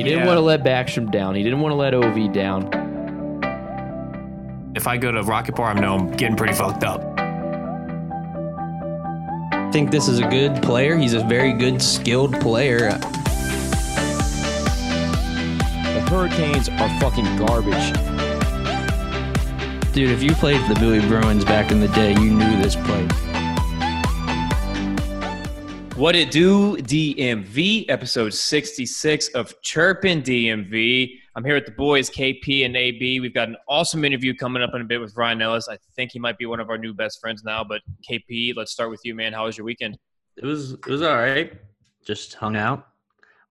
He didn't Yeah. want to let Backstrom down. He didn't want to let OV down. If I go to Rocket Bar, I know I'm getting pretty fucked up. I think this is a good player. He's a very good, skilled player. The Hurricanes are fucking garbage. Dude, if you played for the Billy Bruins back in the day, you knew this play. What it do, DMV, episode 66 of Chirpin DMV. I'm here with the boys, KP and AB. We've got an awesome interview coming up in a bit with Ryan Ellis. I think he might be one of our new best friends now. But KP, let's start with you, man. How was your weekend? It was it was all right. Just hung out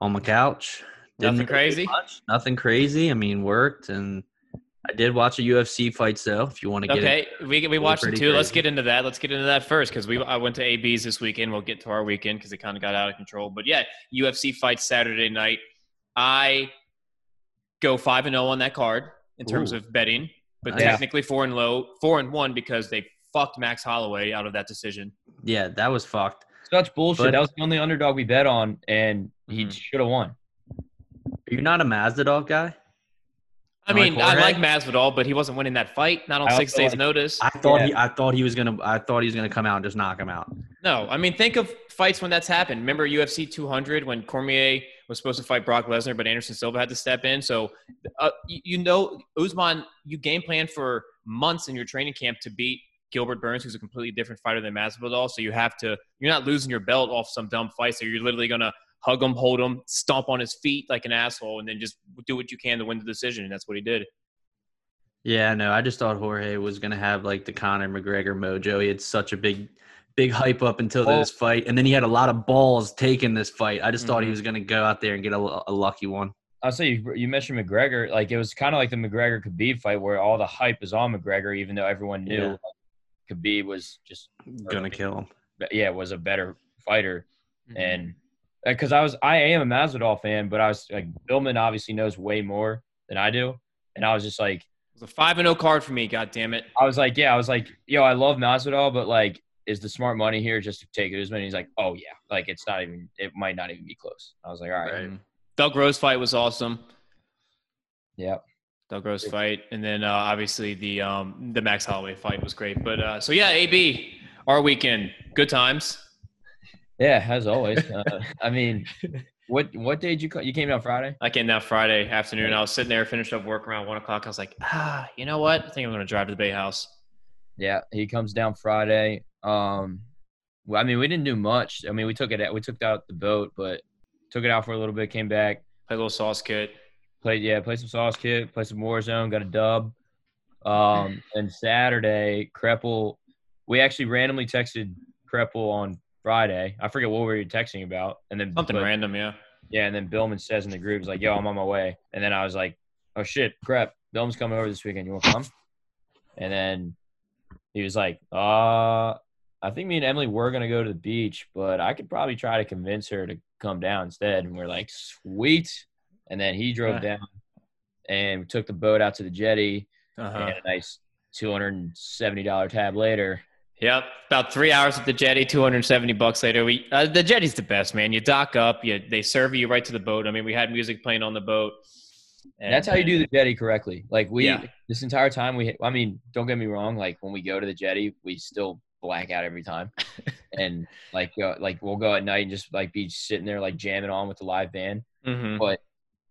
on my couch. Nothing really do crazy? Nothing crazy. I mean, worked and I did watch a UFC fight. though. if you want to get it. Okay, we we watched them pretty too. Let's get into that. Let's get into that first because we I went to AB's this weekend. We'll get to our weekend because it kind of got out of control. But yeah, UFC fight Saturday night. I go five and zero on that card in terms Ooh. of betting, but Yeah. technically four and low, four and one because they fucked Max Holloway out of that decision. yeah, that was fucked. Such bullshit. But- that was the only underdog we bet on, and he Mhm. should have won. Are You're not a Masvidal guy. I Like mean, I Jorge? like Masvidal, but he wasn't winning that fight. Not on I six days' like- notice. I thought Yeah. he I thought he was gonna I thought he was gonna come out and just knock him out. No, I mean, think of fights when that's happened. Remember UFC 200 when Cormier was supposed to fight Brock Lesnar, but Anderson Silva had to step in. So, uh, you, you know, Usman, you game plan for months in your training camp to beat Gilbert Burns, who's a completely different fighter than Masvidal. So you have to, you're not losing your belt off some dumb fight. So you're literally gonna hug him, hold him, stomp on his feet like an asshole, and then just do what you can to win the decision. And that's what he did. Yeah, no, I just thought Jorge was gonna have like the Conor McGregor mojo. He had such a big, big hype up until Oh. this fight, and then he had a lot of balls taking this fight. I just thought he Mhm. was gonna go out there and get a, a lucky one. I'll say you, you mentioned McGregor. Like it was kind of like the McGregor Khabib fight, where all the hype is on McGregor, even though everyone knew Yeah. like, Khabib was just Gonna kill him. yeah was a better fighter. Mm-hmm. and because I was I am a Masvidal fan, but I was like Billman obviously knows way more than I do, and I was just like It was a five and zero card for me. God damn it. I was like yeah I was like yo I love Masvidal, but like is the smart money here just to take Usman? He's like oh yeah, like it's not even it might not even be close. I was like all right, Right. Thug Rose fight was awesome. yeah. Thug Rose fight, and then uh, obviously the um, the Max Holloway fight was great. But uh, so yeah, AB, our weekend, good times. Yeah, as always. Uh, I mean, what what day did you co- you came down Friday? I came down Friday afternoon. I was sitting there, finished up work around one o'clock. I was like, ah, you know what? I think I'm gonna drive to the Bay House. Yeah, he comes down Friday. Um, well, I mean, we didn't do much. I mean, we took it out, we took out the boat, but took it out for a little bit, came back, played a little sauce kit. played yeah, played some sauce kit, played some Warzone, got a dub. Um, and Saturday, Kreppel, we actually randomly texted Kreppel on Friday. I forget what we were texting about, and then Something but- random, yeah. Yeah, and then Billman says in the group, he's like, "Yo, I'm on my way." And then I was like, "Oh shit, crap! Billman's coming over this weekend. You want to come?" And then he was like, "Uh, I think me and Emily were gonna go to the beach, but I could probably try to convince her to come down instead." And we're like, "Sweet!" And then he drove Yeah. down, and we took the boat out to the jetty, Uh-huh. and a nice two hundred and seventy dollar tab later. Yep, about three hours at the jetty, 270 bucks later. We uh, the jetty's the best, man. You dock up, you they serve you right to the boat. I mean, we had music playing on the boat. And that's how you do the jetty correctly. Like we, Yeah. this entire time we, I mean, don't get me wrong. Like when we go to the jetty, we still black out every time, and like, uh, like we'll go at night and just like be sitting there like jamming on with the live band. hmm But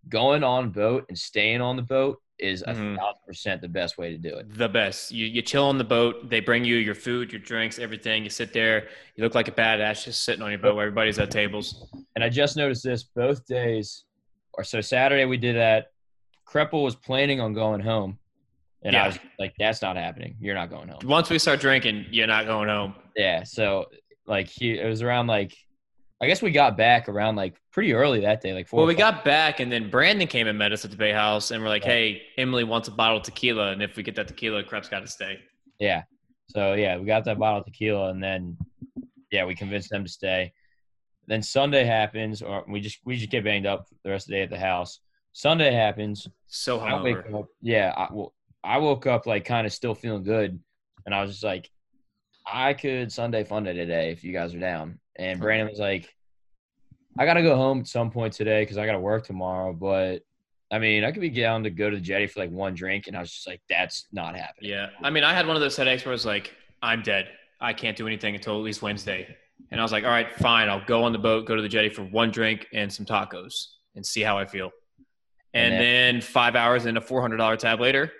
going on boat and staying on the boat is a Mhm. thousand percent the best way to do it. the best. You you chill on the boat. They bring you your food, your drinks, everything. You sit there. You look like a badass just sitting on your boat. Where everybody's at tables. And I just noticed this both days, or so Saturday we did that. Kreppel was planning on going home, and Yeah. I was like, "That's not happening. You're not going home." Once we start drinking, you're not going home. Yeah, so like he it was around like I guess we got back around like pretty early that day, like four. Well, we got back, and then Brandon came and met us at the Bay House, and we're like, Yeah. "Hey, Emily wants a bottle of tequila, and if we get that tequila, Krebs got to stay." yeah. So yeah, we got that bottle of tequila, and then yeah, we convinced them to stay. Then Sunday happens, or we just we just get banged up the rest of the day at the house. Sunday happens. So I wake hungover. up. Yeah, I, well, I woke up like kind of still feeling good, and I was just like, I could Sunday fun day today if you guys are down. And hmm. Brandon was like, I gotta go home at some point today because I gotta work tomorrow. But I mean, I could be down to go to the jetty for like one drink, and I was just like, that's not happening. Yeah. I mean, I had one of those headaches where I was like, I'm dead. I can't do anything until at least Wednesday. And I was like, all right, fine. I'll go on the boat, go to the jetty for one drink and some tacos and see how I feel. And, And then five hours and a $400 tab later,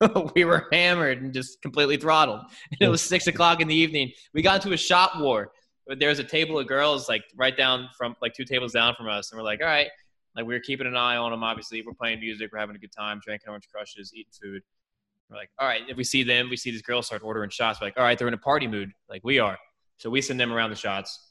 we were hammered and just completely throttled. And it was six o'clock in the evening. We got into a shot war. There was a table of girls like right down from like two tables down from us. And we're like, all right. Like we were keeping an eye on them, obviously. We're playing music, we're having a good time, drinking orange crushes, eating food. We're like, all right, if we see them, we see these girls start ordering shots. We're like, all right, they're in a party mood, like we are. So we send them around the shots.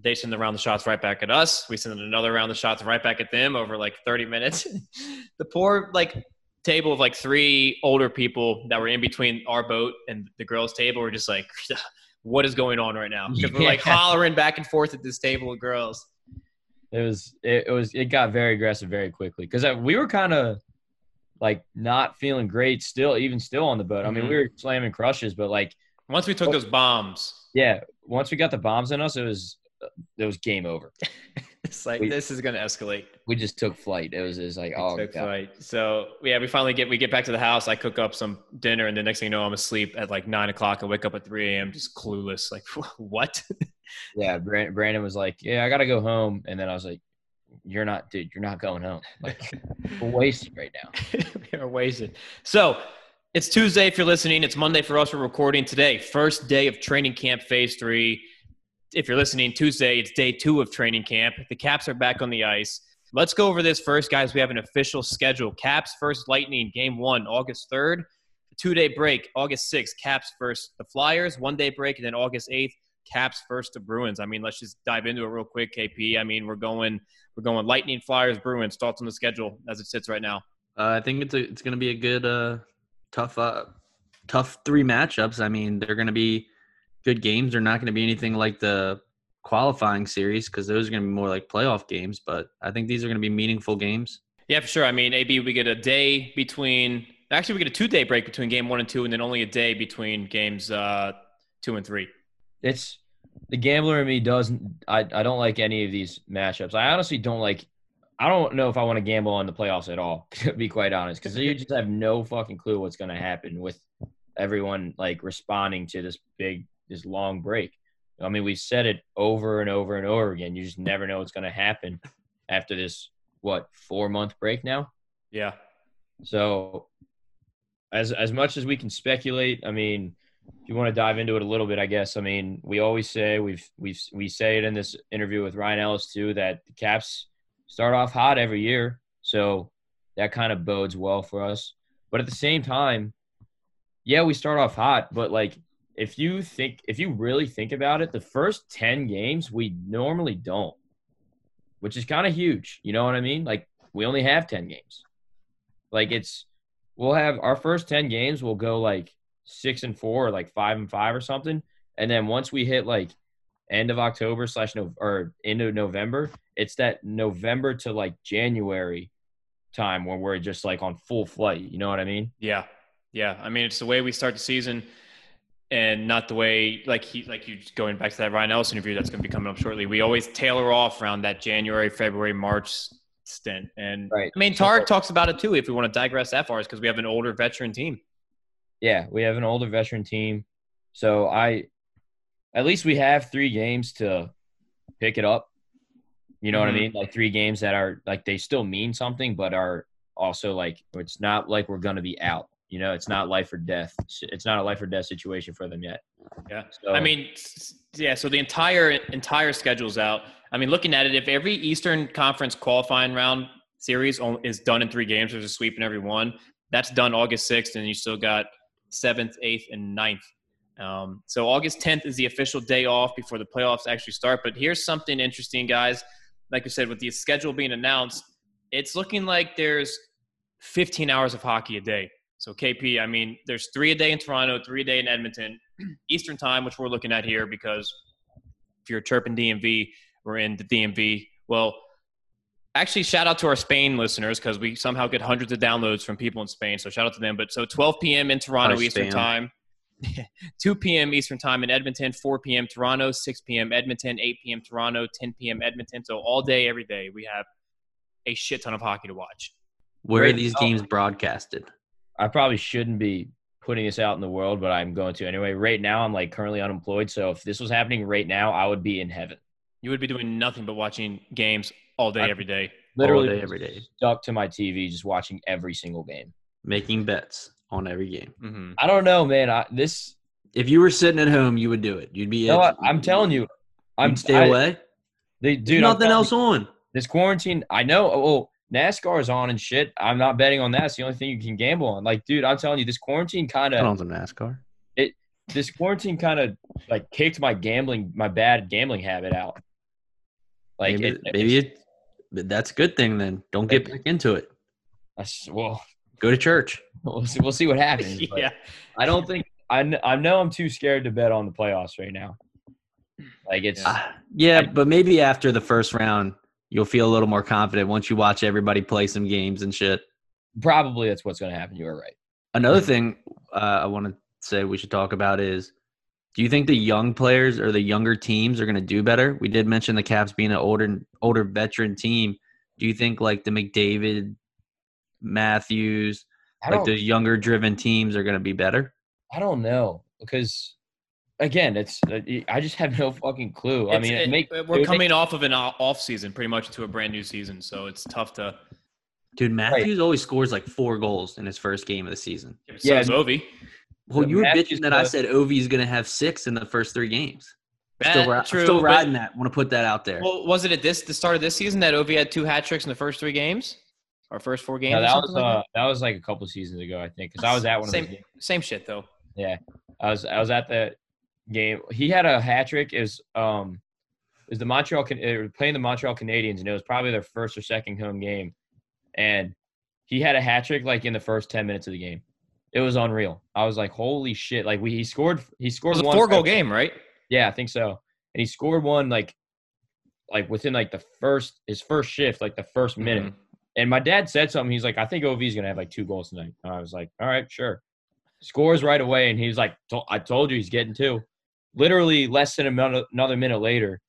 They send around the shots right back at us. We send another round of shots right back at them over like 30 minutes. the poor like table of like three older people that were in between our boat and the girls' table were just like, what is going on right now? Because we're like hollering back and forth at this table of girls. It was it, was it got very aggressive very quickly because we were kind of like not feeling great still, even still on the boat. I mean, Mhm. we were slamming crushes, but like Once we took those bombs, yeah, once we got the bombs in us, it was it was game over. it's like We- this is gonna escalate. We just took flight. It was, it was like oh Took god. flight. So yeah, we finally get we get back to the house. I cook up some dinner, and the next thing you know, I'm asleep at like nine o'clock. I wake up at three a.m. just clueless. Like what? Yeah, Brandon, Brandon was like, "Yeah, I gotta go home," and then I was like, "You're not, dude. You're not going home. Like, we're wasted right now." we are wasted. So it's Tuesday if you're listening. It's Monday for us. We're recording today. First day of training camp phase three. If you're listening Tuesday, it's day two of training camp. The Caps are back on the ice. Let's go over this first, guys. We have an official schedule. Caps first Lightning, game one, August 3rd. Two day break, August 6th. Caps first the Flyers, one day break, and then August 8th, Caps first the Bruins. I mean, let's just dive into it real quick, KP. I mean, we're going we're going Lightning, Flyers, Bruins. Thoughts on the schedule as it sits right now? Uh, I think it's it's going to be a good, uh, tough, uh, tough three matchups. I mean, they're going to be good games. They're not going to be anything like the qualifying series because those are going to be more like playoff games. But I think these are going to be meaningful games. Yeah, for sure. I mean, AB, we get a day between. Actually, we get a two-day break between game one and two, and then only a day between games uh, two and three. It's the gambler in me doesn't. I I don't like any of these matchups. I honestly don't like. I don't know if I want to gamble on the playoffs at all. To be quite honest, because you just have no fucking clue what's going to happen with everyone like responding to this big, this long break. I mean, we've said it over and over and over again. You just never know what's going to happen after this what four month break now. Yeah, So, as as much as we can speculate, I mean, if you want to dive into it a little bit, I guess. I mean, we always say we've we've we say it in this interview with Ryan Ellis too that the Caps start off hot every year, so that kind of bodes well for us. But at the same time, yeah, we start off hot, but like if you think if you really think about it, the first 10 games we normally don't. Which is kind of huge, you know what I mean? Like we only have 10 games. Like it's we'll have our first 10 games will go like 6 and 4 or like 5 and 5 or something. And then once we hit like end of October slash no or into November, it's that November to like January time where we're just like on full flight. You know what I mean? yeah, yeah. I mean, it's the way we start the season, and not the way like he like you going back to that Ryan Ellis interview that's going to be coming up shortly. We always tailor off around that January, February, March stint, and Right. I mean, Tarek talks about it too. If we want to digress that far, is because we have an older veteran team. Yeah, we have an older veteran team. So I at least we have 3 games to pick it up. You know what I Mhm. mean? Like 3 games that are like they still mean something but are also like it's not like we're going to be out. You know, it's not life or death. It's not a life or death situation for them yet. Yeah. So I mean, yeah. So the entire entire schedule's out. I mean, looking at it, if every Eastern Conference qualifying round series is done in three games, there's a sweep in every one. That's done August sixth, and you still got seventh, eighth, and 9th. Um, so August 10th is the official day off before the playoffs actually start. But here's something interesting, guys. Like I said, with the schedule being announced, it's looking like there's 15 hours of hockey a day. So KP, I mean, there's three a day in Toronto, three a day in Edmonton. Eastern time, which we're looking at here because if you're chirping DMV, we're in the DMV. Well, actually, shout out to our Spain listeners because we somehow get hundreds of downloads from people in Spain. So shout out to them. But so 12 p.m. in Toronto Hi, Eastern Spam. time, 2 p.m. Eastern Time in Edmonton, 4 p.m. Toronto, 6 p.m. Edmonton, 8 p.m. Toronto, 10 p.m. Edmonton. So all day, every day, we have a shit ton of hockey to watch. Where Great. are these oh. games broadcasted? I probably shouldn't be putting this out in the world, but I'm going to anyway. Right now, I'm like currently unemployed, so if this was happening right now, I would be in heaven. You would be doing nothing but watching games all day, I- every day. Literally All day, every day. stuck to my TV, just watching every single game. Making bets on every game. hmm I don't know, man. I, this, If you were sitting at home, you would do it. You'd be. you know? I'm telling you, I'm You'd stay I- away. They, Dude, dude, I'm nothing else you, on. This quarantine, I know. Oh, NASCAR is on and shit. I'm not betting on that. It's the only thing you can gamble on. Like, dude, I'm telling you, this quarantine kind of, on some NASCAR. It this quarantine kind of like kicked my gambling, my bad gambling habit out. Like, maybe it, maybe it, that's a good thing then. Don't get back into it. that's- well, Go to church. we'll see, we'll see what happens. yeah. I don't think I, kn- I know I'm too scared to bet on the playoffs right now. Like it's Yeah. Ah, yeah, I- but maybe after the first round, you'll feel a little more confident once you watch everybody play some games and shit. probably that's what's going to happen. You are right. Another thing uh, I want to say we should talk about is do you think the young players or the younger teams are going to do better? We did mention the Caps being an older older veteran team. Do you think like the McDavid, Matthews, like the younger driven teams are going to be better? I don't know because again, it's uh, I just have no fucking clue. I mean, it- it make, we're it would coming off of an o- off season, pretty much into a brand new season, so it's tough to. Dude, Matthews always scores like four goals in his first game of the season. So Yeah, is Ovi. Well, The you were Matthews bitching that I stuff- said Ovi's going to have six in the first three games. That- Still, ri- true, still but- riding that. Want to put that out there. Well, was it at this the start of this season that Ovi had two hat tricks in the first three games, or first four games? no, that was like uh, that was like a couple seasons ago, I think, because I was at one of same those games. same shit though. Yeah, I was I was at the game. He had a hat trick. Is um, is the Montreal Can- they were playing the Montreal Canadiens, and it was probably their first or second home game, and he had a hat trick like in the first ten minutes of the game. It was unreal. I was like, holy shit! Like we he scored he scored It was a four goal game, right? Yeah, I think so. And he scored one like like within like the first his first shift, like the first minute. Mhm. And my dad said something. He's like, I think OV's gonna have like two goals tonight. And I was like, all right, sure. Scores right away, and he's like, I told you he's getting two. Literally less than a minute, another minute later,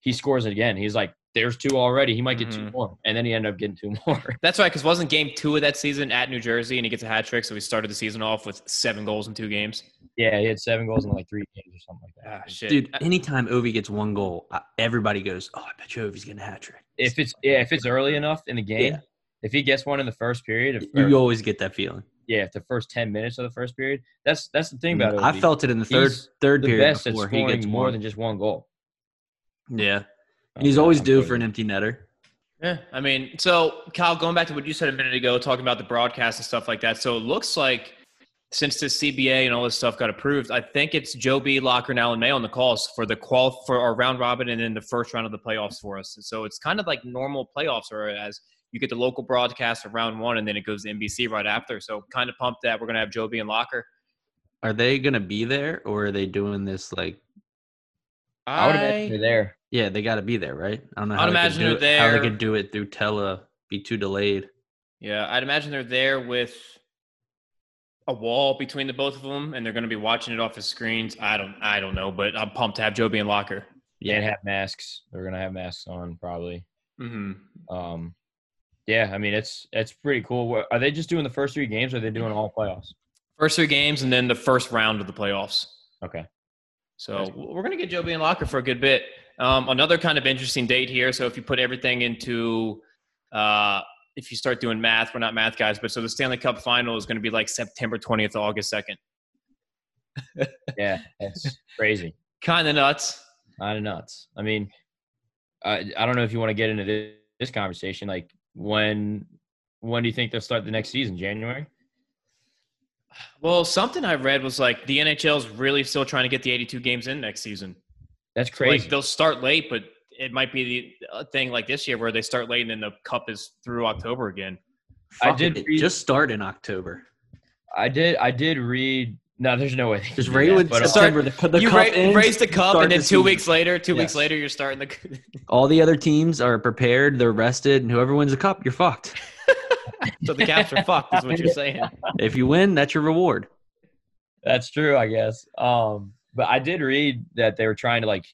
he scores again. He's like, there's two already. He might get two Mhm. more, and then he ended up getting two more. That's right, because wasn't game two of that season at New Jersey, and he gets a hat trick, so he started the season off with seven goals in two games. yeah, he had seven goals in like three games or something like that. Ah, shit, Dude, anytime Ovi gets one goal, uh, everybody goes, "Oh, I bet you Ovi's getting a hat trick." If it's yeah, if it's early enough in the game, Yeah. if he gets one in the first period, if, or- You always get that feeling. Yeah, if the first ten minutes of the first period, that's that's the thing about it. I felt it in the third He's third the period best at before he gets more one. than just one goal. yeah, and he's always I'm due for an empty netter. Yeah, I mean, so Kyle, going back to what you said a minute ago, talking about the broadcast and stuff like that. So it looks like since the CBA and all this stuff got approved, I think it's Joe B, Locker, and Alan May on the calls for the qual for our round robin and then the first round of the playoffs for us. So it's kind of like normal playoffs, or as you get the local broadcast of round one, and then it goes to NBC right after. So kind of pumped that we're gonna have Joe B and Locker. Are they gonna be there, or are they doing this like? I would imagine they're there. Yeah, they got to be there, right? I don't know. I'd How they could imagine do they're it, How they could do it through tele, be too delayed. Yeah, I'd imagine they're there with a wall between the both of them, and they're going to be watching it off the screens. I don't, I don't know, but I'm pumped to have Joe B and Locker. Yeah, and have masks. They're gonna have masks on probably. hmm Um, yeah, I mean it's it's pretty cool. Are they just doing the first three games? Or are they doing all playoffs? First three games, and then the first round of the playoffs. Okay. So Nice. we're going to get Joe B and Locker for a good bit. Um, another kind of interesting date here. So if you put everything into, uh, if you start doing math, we're not math guys, but so the Stanley Cup final is going to be like September 20th, to August 2nd. Yeah, it's crazy. Kind of nuts. Kind of nuts. I mean, I I don't know if you want to get into this, this conversation. Like when when do you think they'll start the next season? January. Well, something I read was like the NHL is really still trying to get the 82 games in next season. That's So, crazy. Like they'll start late, but it might be the thing like this year where they start late and then the cup is through October again. I did it, read- just start in October. I did I did read. No, there's no way. they can Just do right that, with uh, September. the, the you cup ra- ends, raise the cup, and then the two season. weeks later, two weeks later, you're starting the. All the other teams are prepared. They're rested, and whoever wins the cup, you're fucked. so the Caps are fucked, is what you're saying. If you win, that's your reward. That's true, I guess. Um, but I did read that they were trying to like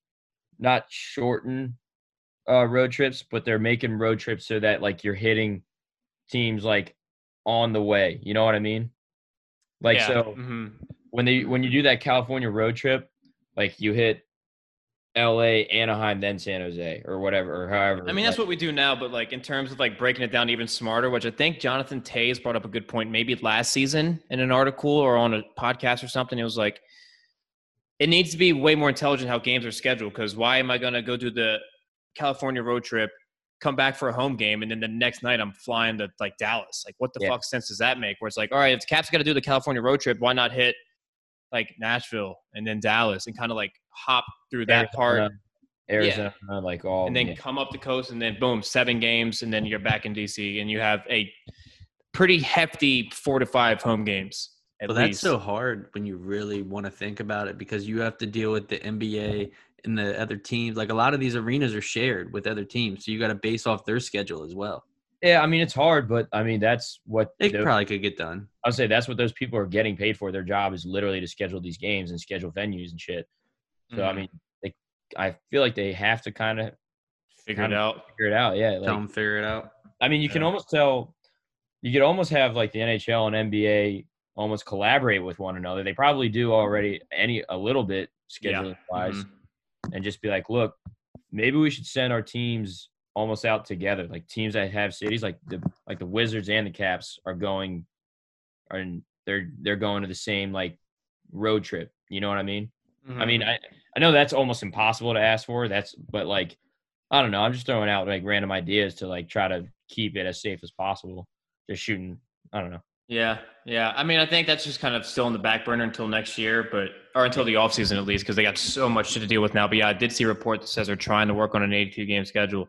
not shorten uh, road trips, but they're making road trips so that like you're hitting teams like on the way. You know what I mean? Like Yeah. so Mhm. when they when you do that California road trip, like you hit L.A., Anaheim, then San Jose, or whatever, or however. I mean, that's what we do now, but like in terms of like breaking it down even smarter, which I think Jonathan Toews brought up a good point maybe last season in an article or on a podcast or something. It was like, it needs to be way more intelligent how games are scheduled because why am I going to go do the California road trip, come back for a home game, and then the next night I'm flying to like Dallas? Like, what the Yeah. fuck sense does that make? Where it's like, all right, if the Caps got to do the California road trip, why not hit like Nashville and then Dallas and kind of like hop through that part? Arizona, Arizona, like all, and then yeah. come up the coast and then boom seven games and then you're back in dc and you have a pretty hefty four to five home games at Well, that's least so hard when you really want to think about it because you have to deal with the NBA and the other teams. Like a lot of these arenas are shared with other teams, so you got to base off their schedule as well. yeah. I mean, it's hard, but I mean, that's what It tho- probably could get done. I'll say that's what those people are getting paid for. Their job is literally to schedule these games and schedule venues and shit. So I Mhm. mean, they, I feel like they have to kind of figure it kinda out figure it out. Yeah, Tell them figure it out. I mean, you can almost tell, you could almost have like the NHL and NBA almost collaborate with one another. They probably do already any a little bit Yeah. scheduling wise, Mhm. And just be like, look, maybe we should send our teams almost out together, like teams that have cities, like the like the Wizards and the Caps are going, and they're they're going to the same like road trip. You know what I mean? I mm-hmm. mean. I I know that's almost impossible to ask for. That's but like I don't know. I'm just throwing out like random ideas to like try to keep it as safe as possible. Just shooting. I don't know. Yeah yeah. I mean i think that's just kind of still in the back burner until next year but or until the offseason at least because they got so much to deal with now. But yeah i did see a report that says they're trying to work on an 82 game schedule.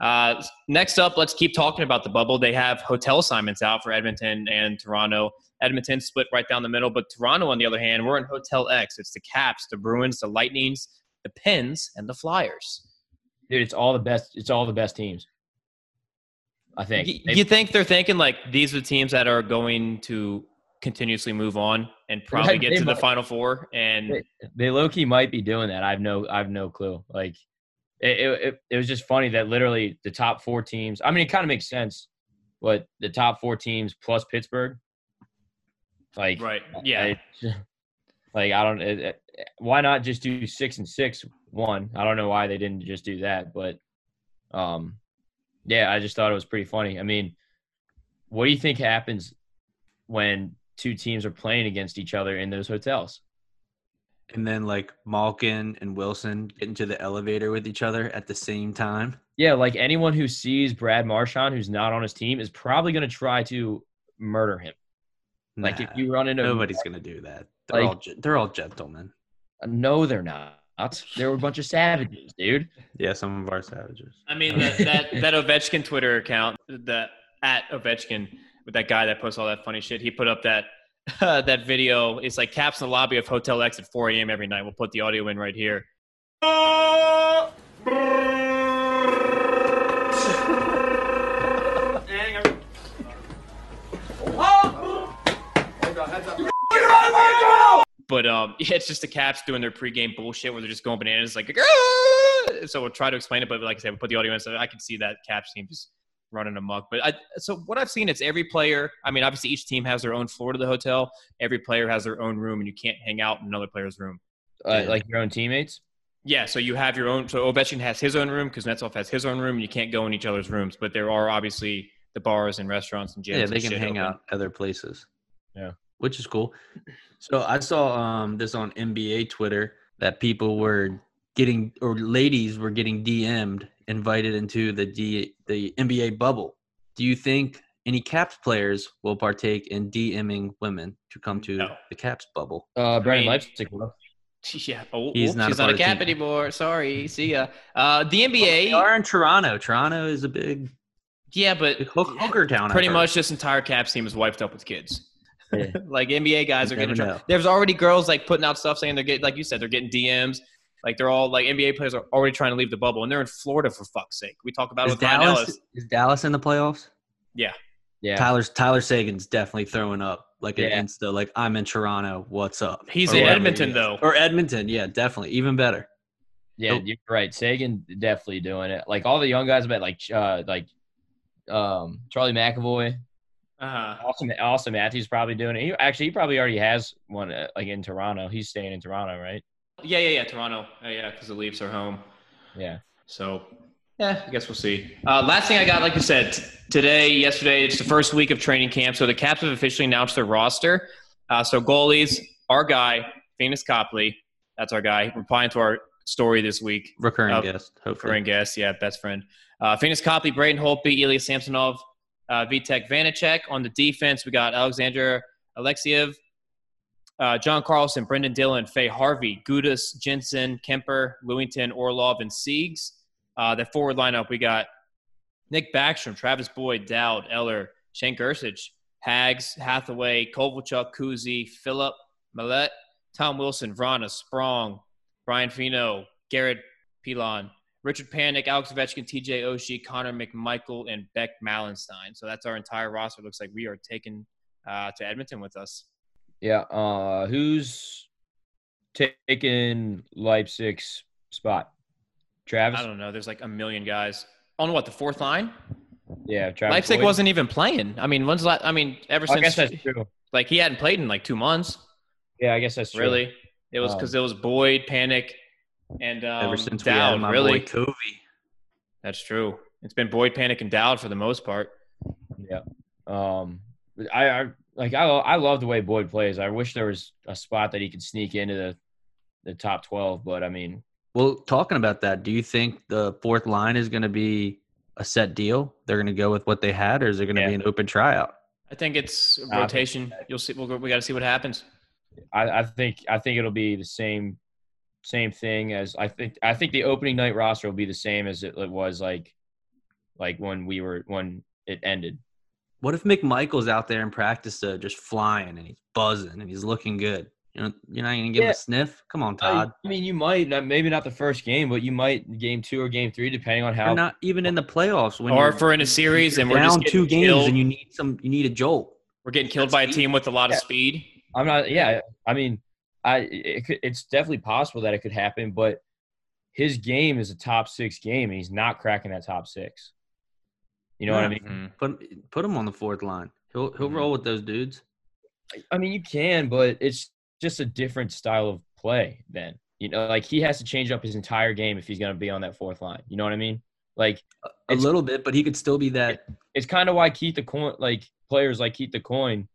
Uh, next up let's keep talking about the bubble. They have hotel assignments out for edmonton and toronto. Edmonton split right down the middle but toronto on the other hand we're in hotel x. It's the caps the bruins the lightnings the pens and the flyers. Dude, it's all the best. It's all the best teams. I think. Y- you think they're thinking like these are the teams that are going to continuously move on and probably Right, get to the final four and they, they low key might be doing that. I've no. I've no clue. Like, it, it, it, was just funny that literally the top four teams. I mean, it kind of makes sense, but the top four teams plus Pittsburgh. Like, right yeah I, like I don't. It, it- why not just do six and six? One. I don't know why they didn't just do that, but um, yeah, I just thought it was pretty funny. I mean, what do you think happens when two teams are playing against each other in those hotels? And then like Malkin and Wilson get into the elevator with each other at the same time. Yeah, like anyone who sees Brad Marchand who's not on his team is probably going to try to murder him. Like if you run into nobody's gonna do that. They're Like- all they're all gentlemen. no, they're not. They were a bunch of savages, dude. Yeah, some of our savages. i mean that, that that ovechkin twitter account the at ovechkin with that guy that posts all that funny shit he put up that that video it's like caps in the lobby of hotel x at 4 a.m every night we'll put the audio in right here But um, yeah, it's just the Caps doing their pregame bullshit where they're just going bananas, like. "Ah!" So we'll try to explain it, but like I said, we'll put the audio in, so I can see that Caps team just running amok. But I, so what I've seen, it's every player. I mean, obviously each team has their own floor to the hotel. Every player has their own room, and you can't hang out in another player's room. Uh, Like your own teammates. Yeah, so you have your own. So Ovechkin has his own room because Netsov has his own room. And you can't go in each other's rooms, but there are obviously the bars and restaurants and gyms. Yeah, they can hang open. out other places. Yeah. Which is cool. So I saw um this on NBA Twitter that people were getting or ladies were getting DM'd invited into the D the NBA bubble. Do you think any Caps players will partake in DMing women to come to No. the Caps bubble? Uh, Brandon mean- Leipsic. will. Yeah, oh, He's oops, not a not a cap anymore. Sorry, see ya. Uh, the They NBA, are in Toronto. Toronto is a big, yeah, but big hooker town. Pretty much this entire Caps team is wiped up with kids. Yeah. like NBA guys You are getting. never Tra- know. There's already girls like putting out stuff saying they're getting, like you said, they're getting DMs. Like they're all like NBA players are already trying to leave the bubble, and they're in Florida for fuck's sake. We talk about it Is with Dallas, Ellis. is Dallas in the playoffs? Yeah. Yeah. Tyler Tyler Seguin's definitely throwing up like Yeah. an Insta, like I'm in Toronto. What's up? He's Or in Edmonton it is. though. or Edmonton. Yeah, definitely, even better. Yeah, Nope. you're right. Sagan definitely doing it. Like all the young guys, but like uh like um Charlie McAvoy, Uh-huh. Auston Auston Matthews probably doing it. He actually he probably already has one uh, like in Toronto. He's staying in Toronto, right? Yeah, yeah, yeah. Toronto. Oh, yeah, because the Leafs are home. Yeah. So, yeah, I guess we'll see. Uh, last thing I got, like I said, t- today, yesterday, it's the first week of training camp. So the Caps have officially announced their roster. Uh, so goalies, our guy, Phoenix Copley, that's our guy, replying to our story this week. Recurring Uh, guest, hopefully. Recurring guest, yeah, best friend. Uh, Phoenix Copley, Braden Holtby, Ilya Samsonov, uh, Vitek Vanacek. On the defense, we got Alexander Alexeyev, uh, John Carlson, Brendan Dillon, Faye Harvey, Gudas, Jensen, Kempny, Lewington, Orlov, and Siegs. Uh, the forward lineup, we got Nick Backstrom, Travis Boyd, Dowd, Eller, Shane Gersich, Hags, Hathaway, Kovalchuk, Kuzi, Philip, Maillet, Tom Wilson, Vrana, Sprong, Brian Pinho, Garrett Pilon, Richard Panik, Alex Ovechkin, TJ Oshie, Connor McMichael, and Beck Malenstyn. So that's our entire roster. It Looks like we are taking uh, to Edmonton with us. Yeah. Uh who's taking Leipsic's spot? Travis? I don't know. There's like a million guys. On what the fourth line? Yeah, Travis. Leipsic Boyd? wasn't even playing. I mean, when's last? I mean, ever I guess since that's true. like he hadn't played in like two months. Yeah, I guess that's true. Really, it was Um, because it was Boyd, Panic, and um, Ever since we had my really, boy Covey. that's true. It's been Boyd, Panik, and Dowd for the most part. Yeah. Um, I, I like I I love the way Boyd plays. I wish there was a spot that he could sneak into the the top twelve, but I mean, Well, talking about that, do you think the fourth line is going to be a set deal? They're going to go with what they had, or is it going to Yeah. be an open tryout? I think it's a I rotation. You'll see. We'll, we got to see what happens. I, I think I think it'll be the same same thing as I think I think the opening night roster will be the same as it was like like when we were when it ended. What if McMichael's out there in practice, uh, just flying and he's buzzing and he's looking good? You know, you're not going to give him a sniff. Come on, Todd. I mean, you might not, maybe not the first game, but you might game two or game three, depending on how. You're not even in the playoffs when or you're if we're in a series and we're down just two games killed, and you need some, you need a jolt. we're getting killed by a team with a lot of speed. I'm not. Yeah, I mean, I it could, it's definitely possible that it could happen, but his game is a top six game, and he's not cracking that top six. You know what I Yeah. mean? Mhm. Put put him on the fourth line. He'll he'll Mhm. roll with those dudes. I mean, you can, but it's just a different style of play. Then you know, like he has to change up his entire game if he's going to be on that fourth line. You know what I mean? Like A little bit, but he could still be that. it's kind of why Keith Aucoin, like players like Keith Aucoin,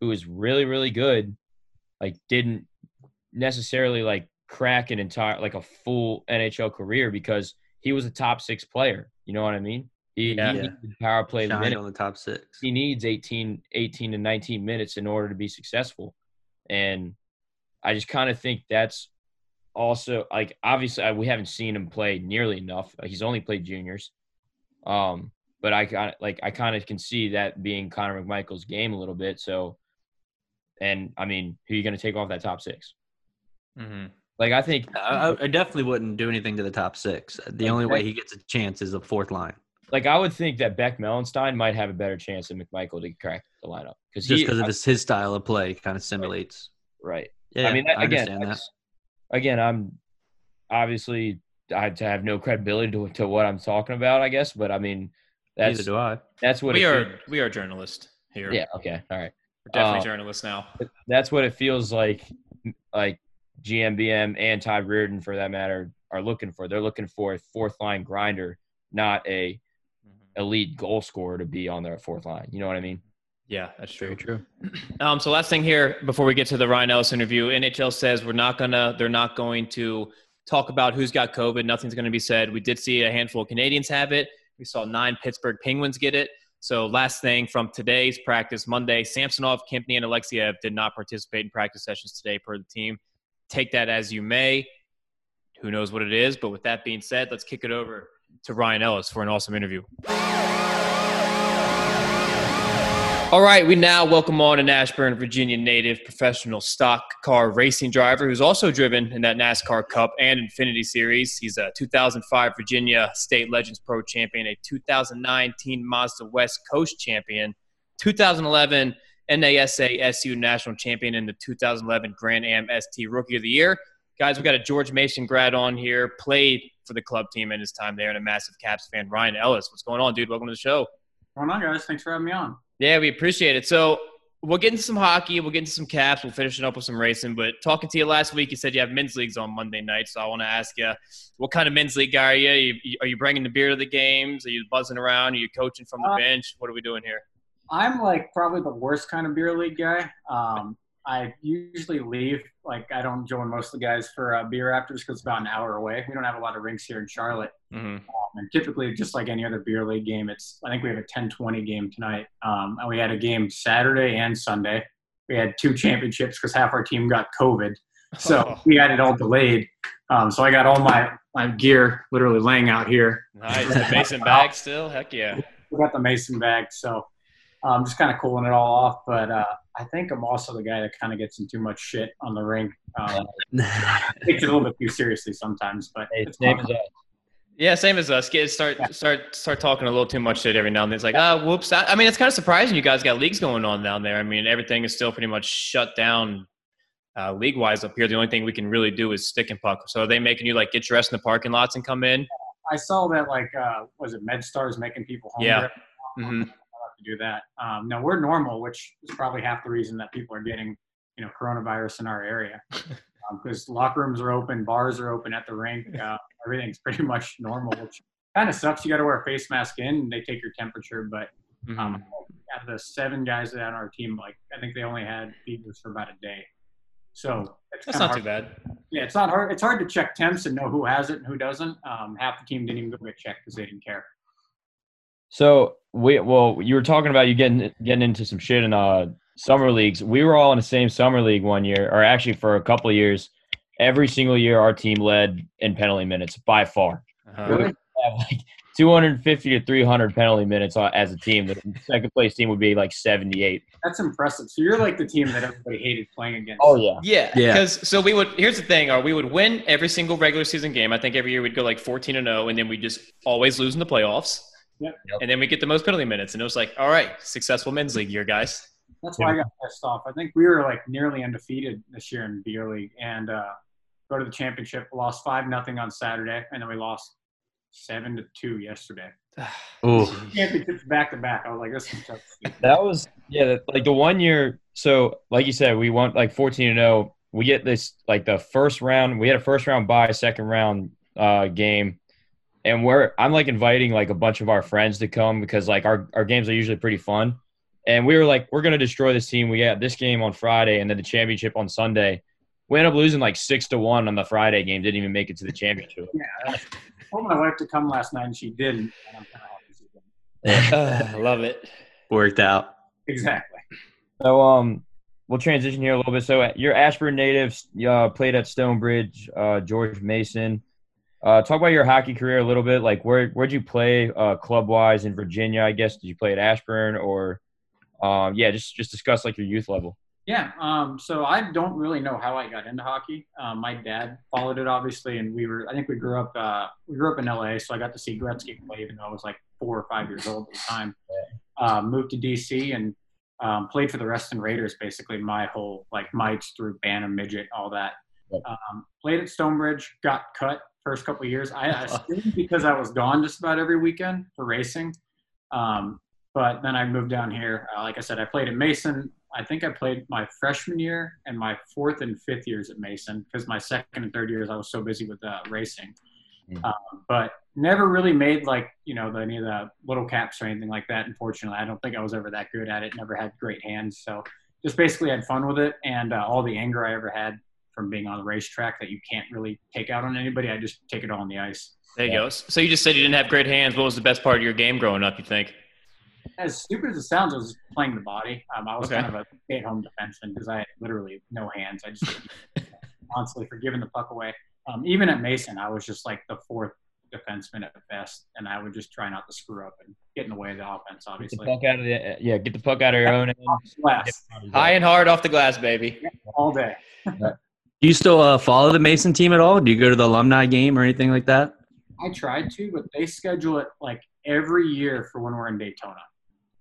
who is really really good, like didn't necessarily like crack an entire like a full NHL career because he was a top six player. You know what I mean? He, Yeah. he power play Shine minutes. on the top six. He needs 18, 18 to 19 minutes in order to be successful. And I just kind of think that's also like obviously I- we haven't seen him play nearly enough. He's only played juniors. Um, but I kind of like I kind of can see that being Connor McMichael's game a little bit. So, and I mean, who are you going to take off that top six? Mhm. Like I think I, I- I definitely wouldn't do anything to the top six. The only way he gets a chance is a fourth line, like I would think that Beck Malenstyn might have a better chance than McMichael to crack the lineup because just because of his, his style of play, kind of simulates. right. Yeah, I mean, that, again, understand that. again, I'm obviously I to have no credibility to, to what I'm talking about, I guess. But I mean, that's Neither do I. that's what We are feels- we are journalists here. Yeah. Okay. All right. We're definitely Uh, journalists now. That's what it feels like. Like GMBM and Todd Reirden, for that matter, are looking for. They're looking for a fourth line grinder, not a elite goal scorer to be on their fourth line. You know what I mean? Yeah, that's true. true. Um, so last thing here before we get to the Ryan Ellis interview, NHL says we're not gonna, they're not going to talk about who's got COVID. Nothing's going to be said. We did see a handful of Canadians have it. We saw nine Pittsburgh Penguins get it. So last thing from today's practice, Monday, Samsonov, Kempny, and Alexeyev did not participate in practice sessions today per the team. Take that as you may. Who knows what it is? But with that being said, let's kick it over to Ryan Ellis for an awesome interview. All right, we now welcome on an Ashburn, Virginia native professional stock car racing driver who's also driven in that NASCAR Cup and Xfinity Series. He's a 2005 Virginia State Legends Pro champion, a 2019 Mazda West Coast champion, 2011 NASA SU national champion in the 2011 Grand Am ST Rookie of the Year. Guys, we got a George Mason grad on here, played for the club team in his time there, and a massive Caps fan, Ryan Ellis. What's going on, dude? Welcome to the show. What's going on, guys? Thanks for having me on. Yeah, we appreciate it. So we'll get into some hockey. We'll get into some caps. We'll finish it up with some racing. But talking to you last week, you said you have men's leagues on Monday night. So I want to ask you, what kind of men's league guy are you? Are you bringing the beer to the games? Are you buzzing around? Are you coaching from the Uh, bench? What are we doing here? I'm like probably the worst kind of beer league guy. Um, I usually leave. Like I don't join most of the guys for uh, beer afters because it's about an hour away. We don't have a lot of rinks here in Charlotte. Mm-hmm. Um, and typically, just like any other beer league game, it's I think we have a 10-20 game tonight. Um, and we had a game Saturday and Sunday. We had two championships because half our team got COVID, so Oh. we had it all delayed. Um, so I got all my my gear literally laying out here. Nice. The Mason bag still? Heck yeah. we got the mason bag, so I'm just kind of cooling it all off. But uh, I think I'm also the guy that kind of gets in too much shit on the rink. Um, takes it a little bit too seriously sometimes, but Hey, it's same as us. Yeah, same as us. Get start Yeah. start start talking a little too much shit every now and then. It's like, ah, whoops. I, I mean, it's kind of surprising you guys got leagues going on down there. I mean, everything is still pretty much shut down uh, league wise up here. The only thing we can really do is stick and puck. So are they making you like get dressed in the parking lots and come in? I saw that like uh, was it MedStars making people home. Yeah. dressed? To do that. Um, no, we're normal, which is probably half the reason that people are getting you know coronavirus in our area. Because locker rooms are open, bars are open at the rink, uh, everything's pretty much normal, which kind of sucks. You got to wear a face mask in, and they take your temperature, but Mhm. Um, out of the seven guys that are on our team, like I think they only had fevers for about a day. So it's That's not too bad. Yeah, it's not hard. It's hard to check temps and know who has it and who doesn't. Um, half the team didn't even go get checked because they didn't care. So we well, you were talking about you getting getting into some shit in uh summer leagues. We were all in the same summer league one year, or actually for a couple of years. Every single year, our team led in penalty minutes by far. Uh-huh. We would have like 250 to 300 penalty minutes uh, as a team. The second place team would be like 78. That's impressive. So you're like the team that everybody hated playing against. Oh yeah. Yeah, Yeah. Because so we would. Here's the thing: are we would win every single regular season game. I think every year we'd go like 14 and 0, and then we just always lose in the playoffs. Yep. Yep. And then we get the most penalty minutes, and it was like, all right, successful men's league year, guys. That's why I got pissed off. I think we were like nearly undefeated this year in beer league, and uh, go to the championship. Lost five nothing on Saturday, and then we lost seven to two yesterday. Oh, Championships back to back. I was like, this is so stupid. That was yeah, that- like the one year. So like you said, we won like 14 and 0. We get this like the first round. We had a first round bye, second round uh game, and we're I'm like inviting like a bunch of our friends to come because like our our games are usually pretty fun, and we were like we're gonna destroy this team. We got this game on Friday and then the championship on Sunday. We ended up losing like six to one on the Friday game. Didn't even make it to the championship. Yeah. I told my wife to come last night, and she didn't. And I'm kind of happy she didn't. I love it. worked out. Exactly. So um, we'll transition here a little bit. So you're Ashburn natives. Uh, played at Stonebridge, uh, George Mason. Uh, talk about your hockey career a little bit. Like where where'd you play uh, club wise in Virginia? I guess did you play at Ashburn or um, yeah, just just discuss like your youth level. Yeah. Um, so I don't really know how I got into hockey. Um, my dad followed it, obviously, and we were. I think we grew up. Uh, we grew up in LA, so I got to see Gretzky play, even though I was like four or five years old at the time. Uh, moved to DC and um, played for the Reston Raiders basically my whole like mites through Bantam, midget, all that. Um, played at Stonebridge, got cut first couple of years. I, I because I was gone just about every weekend for racing. Um, but then I moved down here. Uh, like I said, I played at Mason. I think I played my freshman year and my fourth and fifth years at Mason because my second and third years I was so busy with uh, racing. Mm. Um, but never really made like you know the, any of the little caps or anything like that. Unfortunately, I don't think I was ever that good at it. Never had great hands, so just basically had fun with it. And uh, all the anger I ever had from being on the racetrack that you can't really take out on anybody, I just take it all on the ice. There you go. So you just said you didn't have great hands. What was the best part of your game growing up? You think? as stupid as it sounds, I was playing the body. Um, I was Okay. kind of a stay-at-home defenseman because I had literally no hands. I just constantly for giving the puck away. Um, even at Mason, I was just like the fourth defenseman at best, and I would just try not to screw up and get in the way of the offense. Get the Obviously, puck out of the yeah, get the puck out of your own end. Glass High and hard off the glass, baby. all day. Do you still uh, follow the Mason team at all? Do you go to the alumni game or anything like that? I tried to, but they schedule it like every year for when we're in Daytona.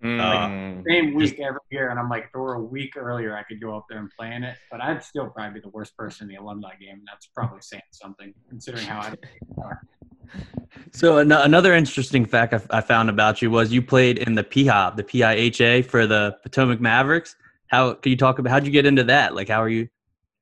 Mm. same week every year, and I'm like, if it were a week earlier, I could go up there and play in it. But I'd still probably be the worst person in the alumni game. and That's probably saying something, considering how I. Am. So an- another interesting fact I, f- I found about you was you played in the PHOB, the PIHA for the Potomac Mavericks. How can you talk about how'd you get into that? Like, how are you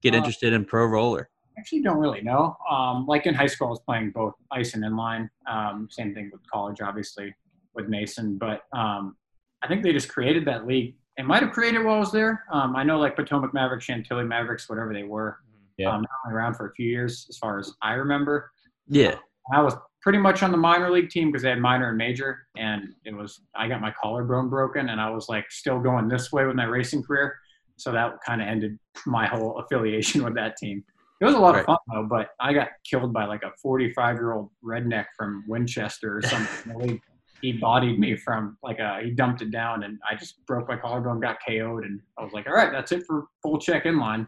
get Uh, interested in pro roller? actually don't really know. Um, like in high school, I was playing both ice and inline. Um, same thing with college, obviously, with Mason. But um, I think they just created that league. It might have created while I was there. Um, I know like Potomac Mavericks, Chantilly Mavericks, whatever they were. Yeah. Um, they're only around for a few years, as far as I remember. Yeah, I was pretty much on the minor league team because they had minor and major, and it was I got my collarbone broken, and I was like still going this way with my racing career, so that kind of ended my whole affiliation with that team. It was a lot Right. of fun though, but I got killed by like a 45 year old redneck from Winchester or something. in the league. he bodied me from like a he dumped it down, and I just broke my collarbone, got KO'd, and I was like, all right, that's it for full check inline.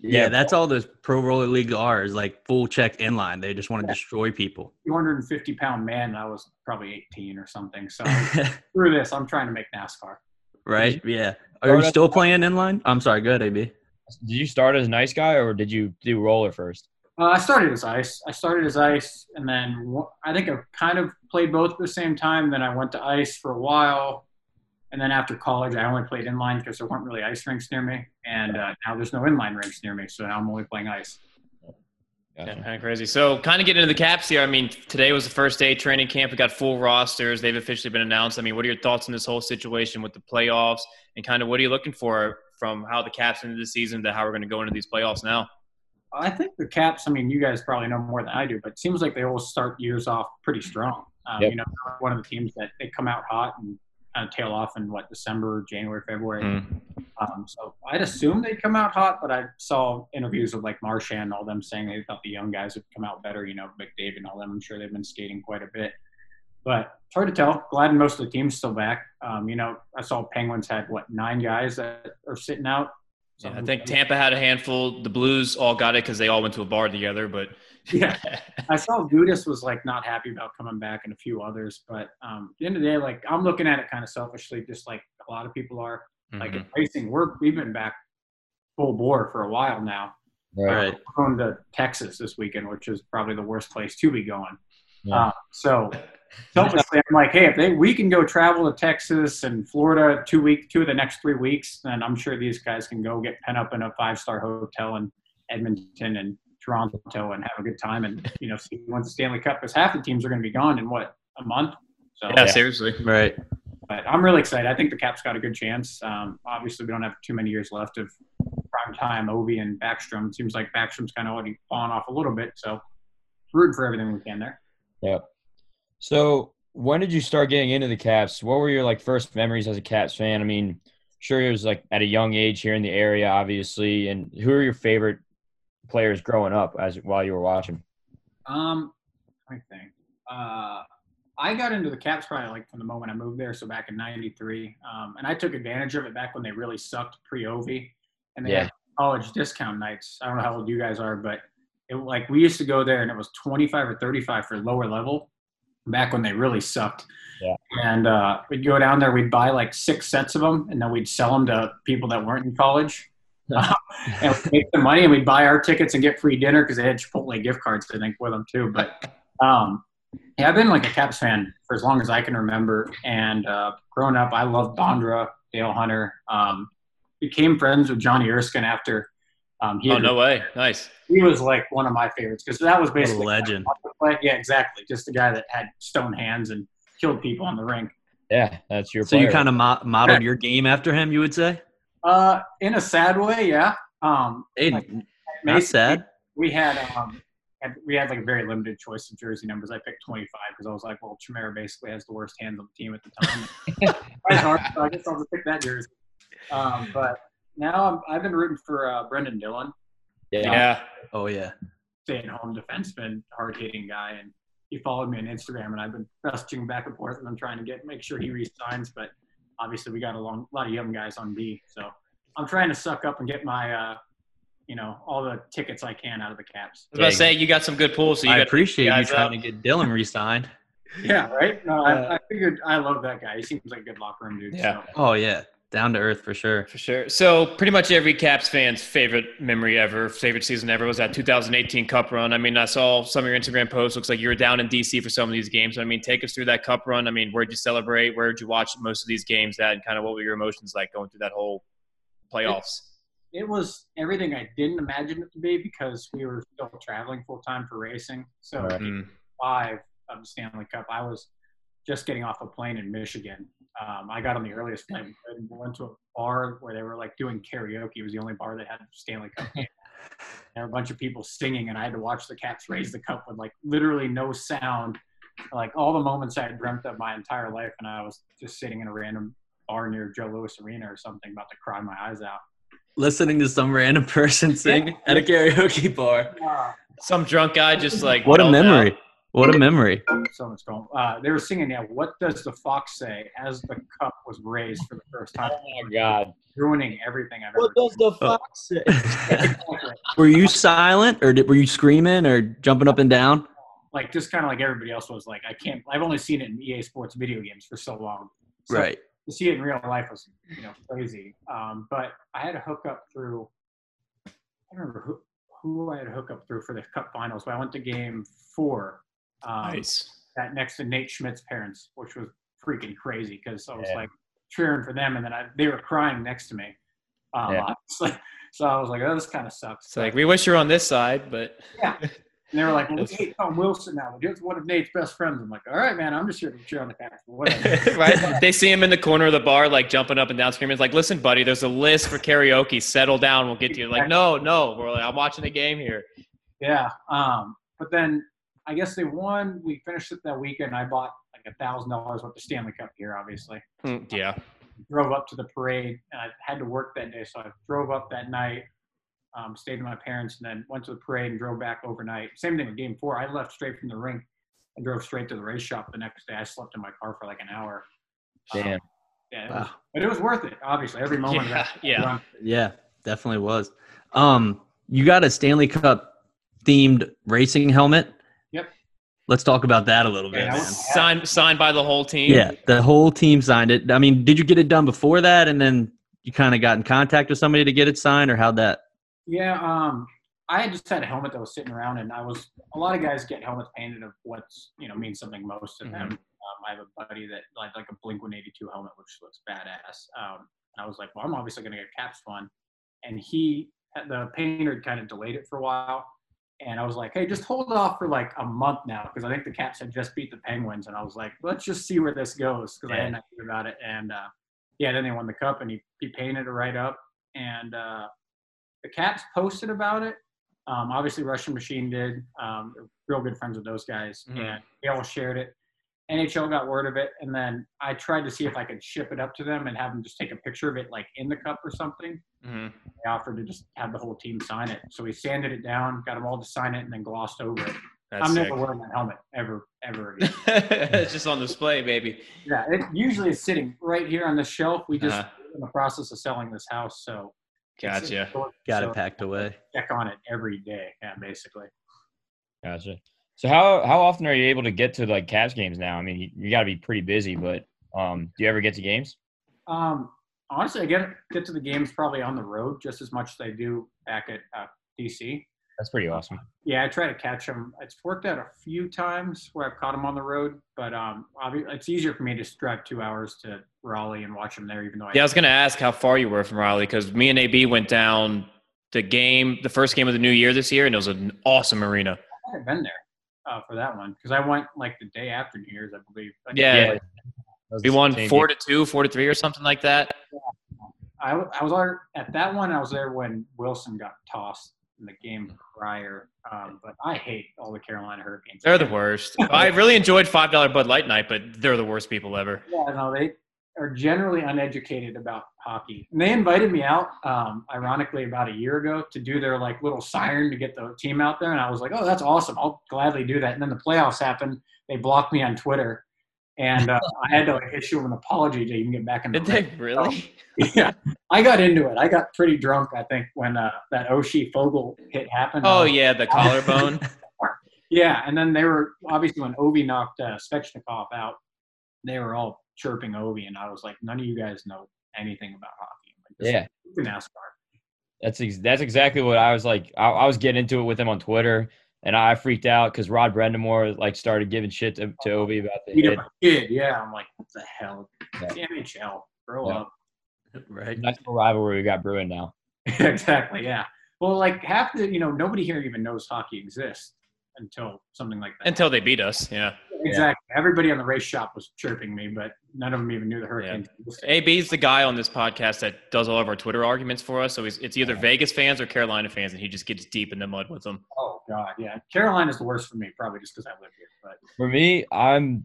yeah, Yeah. that's all those pro roller league are is like full check inline. They just want to Yeah. destroy people. 250 pound man, and I was probably 18 or something. So through this, I'm trying to make NASCAR. right? Yeah. Are you still playing inline? I'm sorry. Go ahead, AB. Did you start as a nice guy or did you do roller first? Uh, I started as ice. I started as ice, and then I think I kind of played both at the same time. Then I went to ice for a while, and then after college, I only played inline because there weren't really ice rinks near me. And uh, now there's no inline rinks near me, so now I'm only playing ice. Yeah, kind of crazy. So, kind of getting into the caps here. I mean, today was the first day of training camp. We got full rosters. They've officially been announced. I mean, what are your thoughts on this whole situation with the playoffs and kind of what are you looking for from how the caps into the season to how we're going to go into these playoffs now? I think the Caps. I mean, you guys probably know more than I do, but it seems like they always start years off pretty strong. Um, Yep. You know, one of the teams that they come out hot and kind of tail off in what December, January, February. Mm. Um, so I'd assume they'd come out hot, but I saw interviews with like Marchand and all them saying they thought the young guys would come out better. You know, McDavid and all them. I'm sure they've been skating quite a bit, but it's hard to tell. Glad most of the team's still back. Um, you know, I saw Penguins had what nine guys that are sitting out. Yeah, I think Tampa had a handful. The Blues all got it because they all went to a bar together. But Yeah. I saw Gudas was like not happy about coming back and a few others, but um, at the end of the day, like I'm looking at it kind of selfishly, just like a lot of people are. Like Mhm. in racing, we're we've been back full bore for a while now. Right. We're going to Texas this weekend, which is probably the worst place to be going. Yeah. Uh, so selfishly, I'm like, hey, if they we can go travel to Texas and Florida two week two of the next three weeks, then I'm sure these guys can go get pent up in a five star hotel in Edmonton and Toronto and have a good time and you know see who wins the Stanley Cup because half the teams are going to be gone in what a month. So yeah, seriously. Right. but I'm really excited. I think the Caps got a good chance. Um, obviously, we don't have too many years left of prime time. Ovi and Backstrom. It seems like Backstrom's kind of already fallen off a little bit. So, root for everything we can there. Yeah. So when did you start getting into the Caps? What were your like first memories as a Caps fan? I mean, sure it was like at a young age here in the area, obviously. And who are your favorite players growing up as while you were watching? Um, I think uh, I got into the Caps probably like from the moment I moved there. So back in '93, um, and I took advantage of it back when they really sucked pre-Ovi, and they Yeah. had college discount nights. I don't know how old you guys are, but it like we used to go there and it was 25 or 35 for lower level back when they really sucked. Yeah. And uh, we'd go down there, we'd buy like six sets of them, and then we'd sell them to people that weren't in college. and we'd make the money, and we'd buy our tickets and get free dinner because they had Chipotle gift cards, I think, with them too. But um, yeah, I've been like a Caps fan for as long as I can remember. And uh, growing up, I loved Bondra, Dale Hunter. Um, became friends with Johnny Erskine after um, he Oh had no way! Nice. he was like one of my favorites because that was What a basically legend. Like, yeah, exactly. Just the guy that had stone hands and killed people on the rink. Yeah, that's your. So you kind of mo- modeled your game after him, you would say? Uh, in a sad way, yeah. Um, Hey, Like, not sad. We had um, we had like a very limited choice of jersey numbers. I picked 25 because I was like, well, Chimera basically has the worst hands on the team at the time. So I guess I'll just pick that jersey. Um, but now I'm, I've been rooting for uh, Brendan Dillon, Yeah. Yeah. Oh yeah. stay-at-home defenseman, hard-hitting guy, and he followed me on Instagram, and I've been messaging back and forth, and I'm trying to get make sure he resigns. But obviously, we got a long, lot of young guys on B. so I'm trying to suck up and get my, uh, you know, all the tickets I can out of the Caps. I was about to say you got some good pools. So you I appreciate you trying out. to get Dillon re-signed. Yeah, right. No, I, I figured I love that guy. He seems like a good locker room dude. Yeah. So. Oh yeah, down to earth for sure. For sure. So pretty much every Caps fan's favorite memory ever, favorite season ever was that 2018 Cup run. I mean, I saw some of your Instagram posts. Looks like you were down in DC for some of these games. I mean, take us through that Cup run. I mean, where'd you celebrate? Where'd you watch most of these games That And kind of what were your emotions like going through that whole playoffs? It was everything I didn't imagine it to be because we were still traveling full time for racing. So Right. Mm. five of the Stanley Cup, I was just getting off a plane in Michigan. Um, I got on the earliest plane we could and went to a bar where they were like doing karaoke. It was the only bar that had Stanley Cup. there were a bunch of people singing, and I had to watch the Caps raise the cup with like literally no sound. Like all the moments I had dreamt of my entire life, and I was just sitting in a random bar near Joe Louis Arena or something, about to cry my eyes out. Listening to some random person sing at a karaoke bar. Some drunk guy just like What a memory. out. Memory. What a memory. so much going. Uh, they were singing, "Yeah, what does the fox say?" As the cup was raised for the first time, Oh my god. ruining everything I've what ever. What does seen. the fox say? Were you silent or did, were you screaming or jumping up and down? like just kind of like everybody else was. Like I can't. I've only seen it in EA Sports video games for so long. So Right. To see it in real life was, you know, crazy. Um, but I had a hookup through. I don't remember who who I had a hookup through for the Cup Finals. But I went to Game Four. Um, Nice. that next to Nate Schmidt's parents, which was freaking crazy because I was Yeah. like cheering for them, and then I, they were crying next to me. Um, Yeah. So I was like, "Oh, this kind of sucks." It's like we wish you were on this side, but yeah. and they were like, "Well, That's- Nate Tom Wilson now. He's one of Nate's best friends." I'm like, "All right, man. I'm just here to cheer on the Packers. Right? They see him in the corner of the bar, like jumping up and down, screaming. It's like, listen, buddy, there's a list for karaoke. Settle down. We'll get to you. Like, no, no. We're like, I'm watching the game here. yeah. Um, but then I guess they won. We finished it that weekend. I bought like a thousand dollars worth of Stanley Cup gear, obviously. Mm, Yeah. drove up to the parade and I had to work that day. So I drove up that night, um, stayed with my parents, and then went to the parade and drove back overnight. Same thing with game four. I left straight from the rink and drove straight to the race shop the next day. I slept in my car for like an hour. Um, Damn. yeah, it was, but it was worth it, obviously. Every moment of Yeah, that yeah. run. Yeah, definitely was. Um, you got a Stanley Cup themed racing helmet. Yep. Let's talk about that a little bit, Yeah, that man. was- Signed, signed by the whole team. Yeah, the whole team signed it. I mean, did you get it done before that, and then you kind of got in contact with somebody to get it signed, or how'd that? Yeah, um, I had just had a helmet that was sitting around, and I was a lot of guys get helmets painted of what's you know means something most to them. Um, I have a buddy that like like a Blink One Eighty Two helmet, which looks badass. Um, and I was like, well, I'm obviously gonna get Caps one, and he the painter kind of delayed it for a while, and I was like, hey, just hold off for like a month now because I think the Caps had just beat the Penguins, and I was like, let's just see where this goes because I Yeah. hadn't heard about it, and uh, yeah, then they won the cup, and he he painted it right up, and uh, the Caps posted about it. Um, obviously, Russian Machine did. Um, real good friends with those guys, Mhm. and they all shared it. NHL got word of it, and then I tried to see if I could ship it up to them and have them just take a picture of it, like in the cup or something. hmm They offered to just have the whole team sign it, so we sanded it down, got them all to sign it, and then glossed over it. That's I'm sick. never wearing that helmet ever, ever again. it's just on display, baby. yeah, it usually is sitting right here on the shelf. We just Uh-huh. in the process of selling this house, so it's- Gotcha. Got so it packed away. Check on it every day, yeah, basically. Gotcha. So how how often are you able to get to like Caps games now? I mean, you, you got to be pretty busy, but um, do you ever get to games? Um, honestly, I get get to the games probably on the road just as much as I do back at uh, DC. That's pretty awesome. Yeah, I try to catch them. It's worked out a few times where I've caught them on the road, but um, obvi- it's easier for me to drive two hours to Raleigh and watch them there, even though I Yeah, I was gonna ask how far you were from Raleigh because me and AB went down the game, the first game of the new year this year, and it was an awesome arena. I haven't been there uh, for that one because I went like the day after New Year's, I believe. Like, Yeah, That was we won four game. to two, four to three, or something like that. I I was there at that one. I was there when Wilson got tossed in the game prior. Um, but I hate all the Carolina Hurricanes. They're the worst. I really enjoyed five dollar Bud Light night, but they're the worst people ever. Yeah, no, they are generally uneducated about hockey. And they invited me out, um, ironically, about a year ago to do their like little siren to get the team out there, and I was like, "Oh, that's awesome! I'll gladly do that." And then the playoffs happened. They blocked me on Twitter, and uh, I had to like issue an apology to even get back in the Did they really? yeah, I got into it. I got pretty drunk, I think, when uh, that Oshie Foegen hit happened. Oh yeah, the collarbone. Yeah, and then they were obviously when Ovi knocked uh, Svechnikov out, they were all chirping Ovi, and I was like, none of you guys know anything about hockey. Like, Yeah. is NASCAR. That's ex- that's exactly what I was like. I, I was getting into it with him on Twitter, and I freaked out because Rod Brind'Amour like started giving shit to, to Ovi about the Beat hit. kid, yeah. I'm like, what the hell? Yeah. It's the NHL. Grow Yeah. up. right. Nice little rivalry we got brewing now. exactly, yeah. Well, like half the, you know, nobody here even knows hockey exists until something like that. Until they beat us. Yeah. exactly. Everybody on the race shop was chirping me, but none of them even knew the Hurricanes. existed. AB's the guy on this podcast that does all of our Twitter arguments for us. So he's, it's either Vegas fans or Carolina fans, and he just gets deep in the mud with them. Oh God, yeah. Carolina's the worst for me, probably just because I live here. But For me, I'm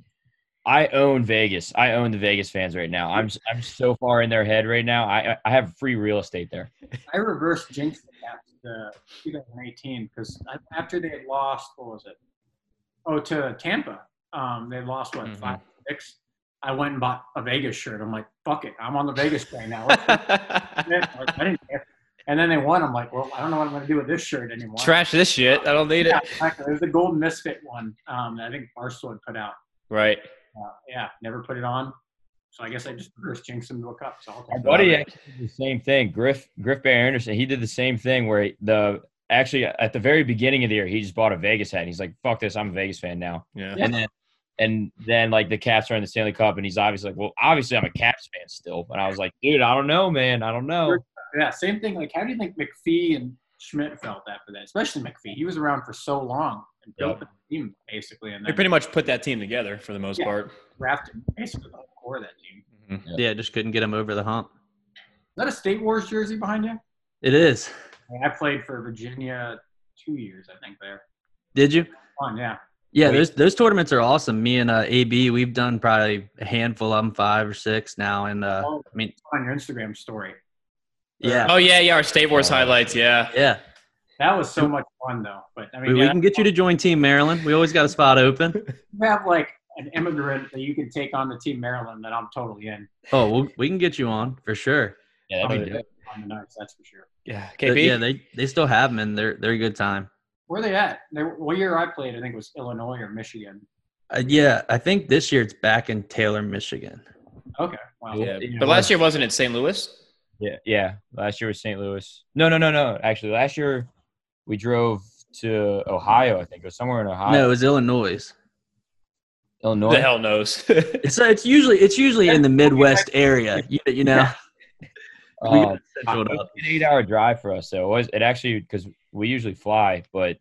I own Vegas. I own the Vegas fans right now. I'm I'm so far in their head right now. I I have free real estate there. I reversed jinxed the To 2018 because after they had lost, what was it? Oh, to Tampa. Um, they lost what Mhm. five six. I went and bought a Vegas shirt. I'm like, fuck it, I'm on the Vegas train now. I didn't care. And then they won. I'm like, well, I don't know what I'm going to do with this shirt anymore. Trash this shit. I don't need Yeah, it. exactly. There's the Golden Misfit one. Um, that I think Barstool had put out. Right. Uh, yeah, never put it on. So I guess I just reverse jinxed them to a cup. So I'll My take buddy it. actually did the same thing. Griff Griff Bear Anderson. He did the same thing where he- the actually at the very beginning of the year he just bought a Vegas hat. And he's like, "Fuck this, I'm a Vegas fan now." Yeah. And then and then like the Caps are in the Stanley Cup, and he's obviously like, "Well, obviously I'm a Caps fan still." And I was like, "Dude, I don't know, man. I don't know." Yeah, same thing. Like, how do you think McPhee and Schmidt felt after that? Especially McPhee. He was around for so long and built Yep. the team basically, and They then pretty much put that team together for the most Yeah. part. drafted basically the core of that team. Is Yeah, just couldn't get him over the hump. Is that a State Wars jersey behind you? It is. I, I played for Virginia two years, I think. There, Did you? fun, yeah. Yeah, Wait. those those tournaments are awesome. Me and uh, AB, we've done probably a handful of them, five or six now, and uh, Oh, I mean, on your Instagram story. Yeah, Oh yeah, yeah. Our State Wars highlights. Yeah. yeah. That was so much fun, though. But I mean, We, we can get you to join Team Maryland. We always got a spot open. you have like an immigrant that you can take on the team Maryland that I'm totally in. Oh, we'll, we can get you on for sure. Yeah, that'd be dope. On the nuts, that's for sure. Yeah. But KP. yeah, they they still have them, and they're they're a good time. Where are they at? They, what year I played, I think it was Illinois or Michigan. Uh, yeah, I think this year it's back in Taylor, Michigan. Okay, wow. Yeah. But last year wasn't it St. Louis? Yeah, yeah. Last year was St. Louis. No, no, no, no. Actually, last year we drove to Ohio. I think it was somewhere in Ohio. No, it was Illinois. Illinois. The hell knows. It's uh, it's usually it's usually in the Midwest area. You, you know, we it was an eight-hour drive for us. So it was it actually because we usually fly, but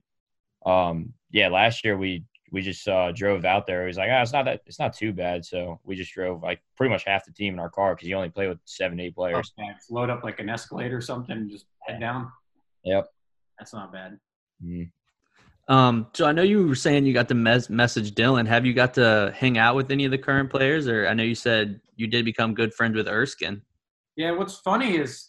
um, yeah, last year we we just uh, drove out there. It was like, ah, it's not that it's not too bad. So we just drove like pretty much half the team in our car because you only play with seven, eight players. Okay, load up like an Escalade or something, and just head down. Yep. That's not bad. Mhm. Um, so I know you were saying you got to mes- message Dillon. Have you got to hang out with any of the current players, or I know you said you did become good friends with Erskine. Yeah, what's funny is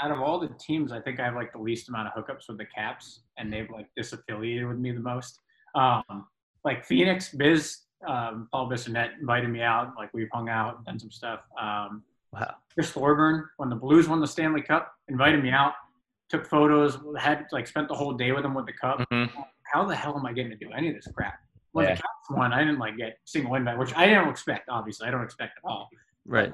out of all the teams, I think I have like the least amount of hookups with the Caps, and they've like disaffiliated with me the most. Um, like Phoenix, Biz, um, Paul Bissonnette invited me out. Like we've hung out, done some stuff. Um, Wow. Chris Thorburn, when the Blues won the Stanley Cup, invited me out, took photos, had like spent the whole day with him with the cup. Mhm. How the hell am I getting to do any of this crap? When Yeah. the Caps won, I didn't like get single invite, which I don't expect. Obviously, I don't expect at all. Right.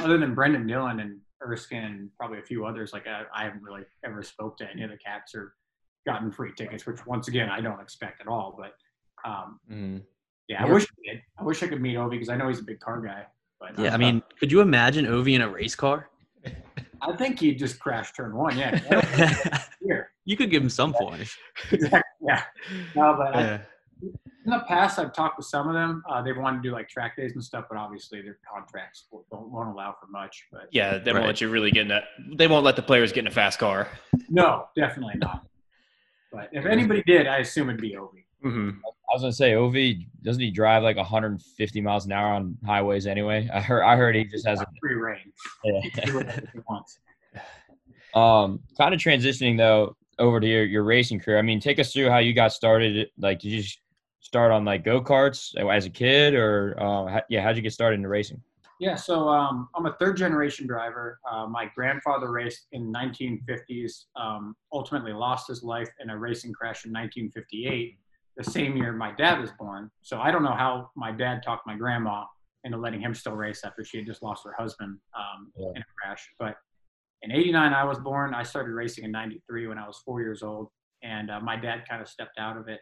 Other than Brendan Dillon and Erskine and probably a few others, like I, I haven't really ever spoke to any of the Caps or gotten free tickets, which once again I don't expect at all. But um, Mm. yeah, I Yeah. wish I did. I wish I could meet Ovi because I know he's a big car guy. But Yeah. I mean, could you imagine Ovi in a race car? I think he'd just crash turn one. Yeah, here. you could give him some points. Exactly. Yeah. No, but I, in the past, I've talked with some of them. Uh, they want to do like track days and stuff, but obviously their contracts don't won't allow for much. But Yeah, they Right. won't let you really get in that. They won't let the players get in a fast car. no, definitely not. But if anybody did, I assume it'd be Ovi. Hmm I was gonna say, Ovi doesn't he drive like 150 miles an hour on highways anyway? I heard I heard he just has a Free reign. yeah. He can do whatever he wants. Um, kind of transitioning though over to your, your racing career. I mean, take us through how you got started. Like, did you start on like go karts as a kid, or uh, how, yeah, how'd you get started in racing? Yeah, so um, I'm a third generation driver. Uh, my grandfather raced in 1950s. Um, ultimately, lost his life in a racing crash in 1958. The same year my dad was born. So I don't know how my dad talked my grandma into letting him still race after she had just lost her husband um, Yeah. in a crash. But in '89, I was born. I started racing in '93 when I was four years old, and uh, my dad kind of stepped out of it.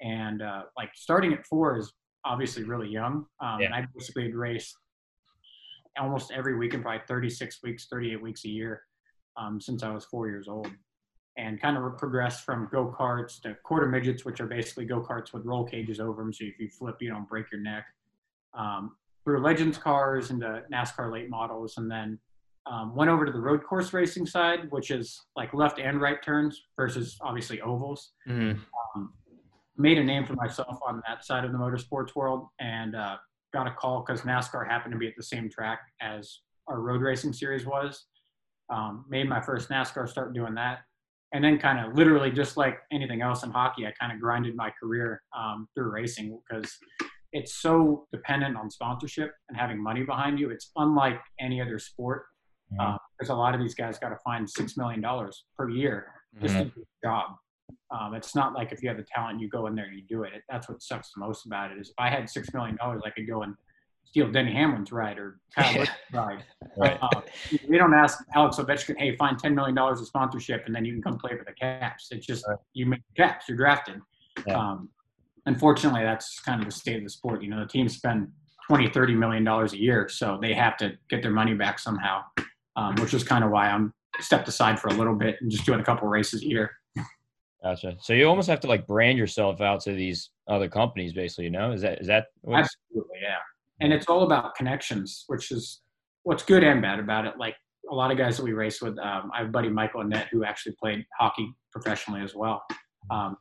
And uh, like starting at four is obviously really young. Um, And I basically had raced almost every week weekend, probably 36 weeks, 38 weeks a year um, since I was four years old. And kind of progressed from go karts to quarter midgets, which are basically go karts with roll cages over them. So if you flip, you don't break your neck. Um, through Legends cars into NASCAR late models, and then um, went over to the road course racing side, which is like left and right turns versus obviously ovals Mhm. made a name for myself on that side of the motorsports world and uh, got a call because NASCAR happened to be at the same track as our road racing series was. Um, made my first NASCAR start doing that. And then, kind of literally, just like anything else in hockey, I kind of grinded my career um, through racing because it's so dependent on sponsorship and having money behind you. It's unlike any other sport. Because a lot of these guys got to find $6 million per year just Mhm. to do the job. Um, it's not like if you have the talent, you go in there and you do it. it. That's what sucks the most about it is if I had six million dollars, I could go and steal Denny Hamlin's ride or Kyle. Busch's ride. Right. Uh, we don't ask Alex Ovechkin, hey, find ten million dollars of sponsorship and then you can come play for the Caps. It's just Right. you make the Caps, you're drafted. Yeah. Um, unfortunately, that's kind of the state of the sport. You know, the teams spend 20, 30 million dollars a year, so they have to get their money back somehow. Um, which is kind of why I'm stepped aside for a little bit and just doing a couple races a year. Gotcha. So you almost have to like brand yourself out to these other companies, basically. You know, is that is that Absolutely, yeah. And it's all about connections, which is what's good and bad about it. Like a lot of guys that we race with, um, I have a buddy Michael Annett who actually played hockey professionally as well. Um,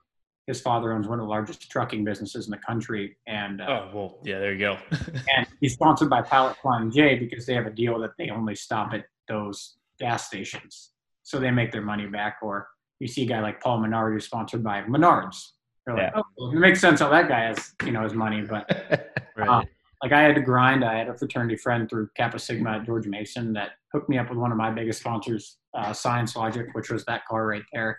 his father owns one of the largest trucking businesses in the country, and uh, Oh well, yeah. There you go. and he's sponsored by Pilot Flying J because they have a deal that they only stop at those gas stations, so they make their money back. Or you see a guy like Paul Menard who's sponsored by Menards. They're like, Yeah. oh, well, it makes sense how that guy has you know his money, but Right. Like I had to grind. I had a fraternity friend through Kappa Sigma at George Mason that hooked me up with one of my biggest sponsors, uh, ScienceLogic, which was that car right there.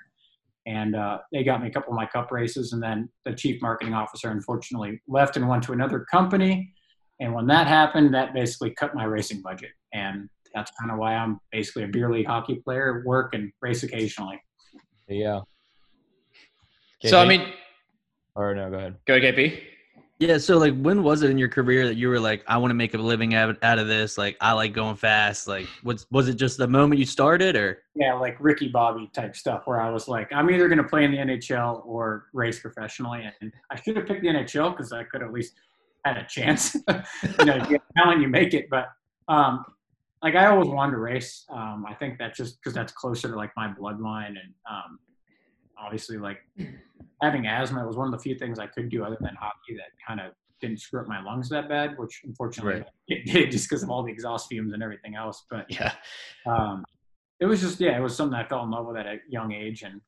And uh, they got me a couple of my cup races. And then the chief marketing officer, unfortunately, left and went to another company. And when that happened, that basically cut my racing budget. And that's kind of why I'm basically a beer league hockey player, work and race occasionally. yeah? so I mean, or no, go ahead. go ahead, KP. Yeah. So, like, when was it in your career that you were like, I want to make a living out of this? Like, I like going fast. Like, was was it just the moment you started, or? yeah, like Ricky Bobby type stuff where I was like, I'm either going to play in the NHL or race professionally. And I should have picked the NHL because I could at least had a chance. you know, you talent, you make it. But um, like I always wanted to race. Um, I think that's just because that's closer to like my bloodline. And um, obviously, like having asthma was one of the few things I could do other than hockey that kind of didn't screw up my lungs that bad, which unfortunately Right. it did just because of all the exhaust fumes and everything else. But Yeah. um, it was just yeah, it was something I fell in love with at a young age, and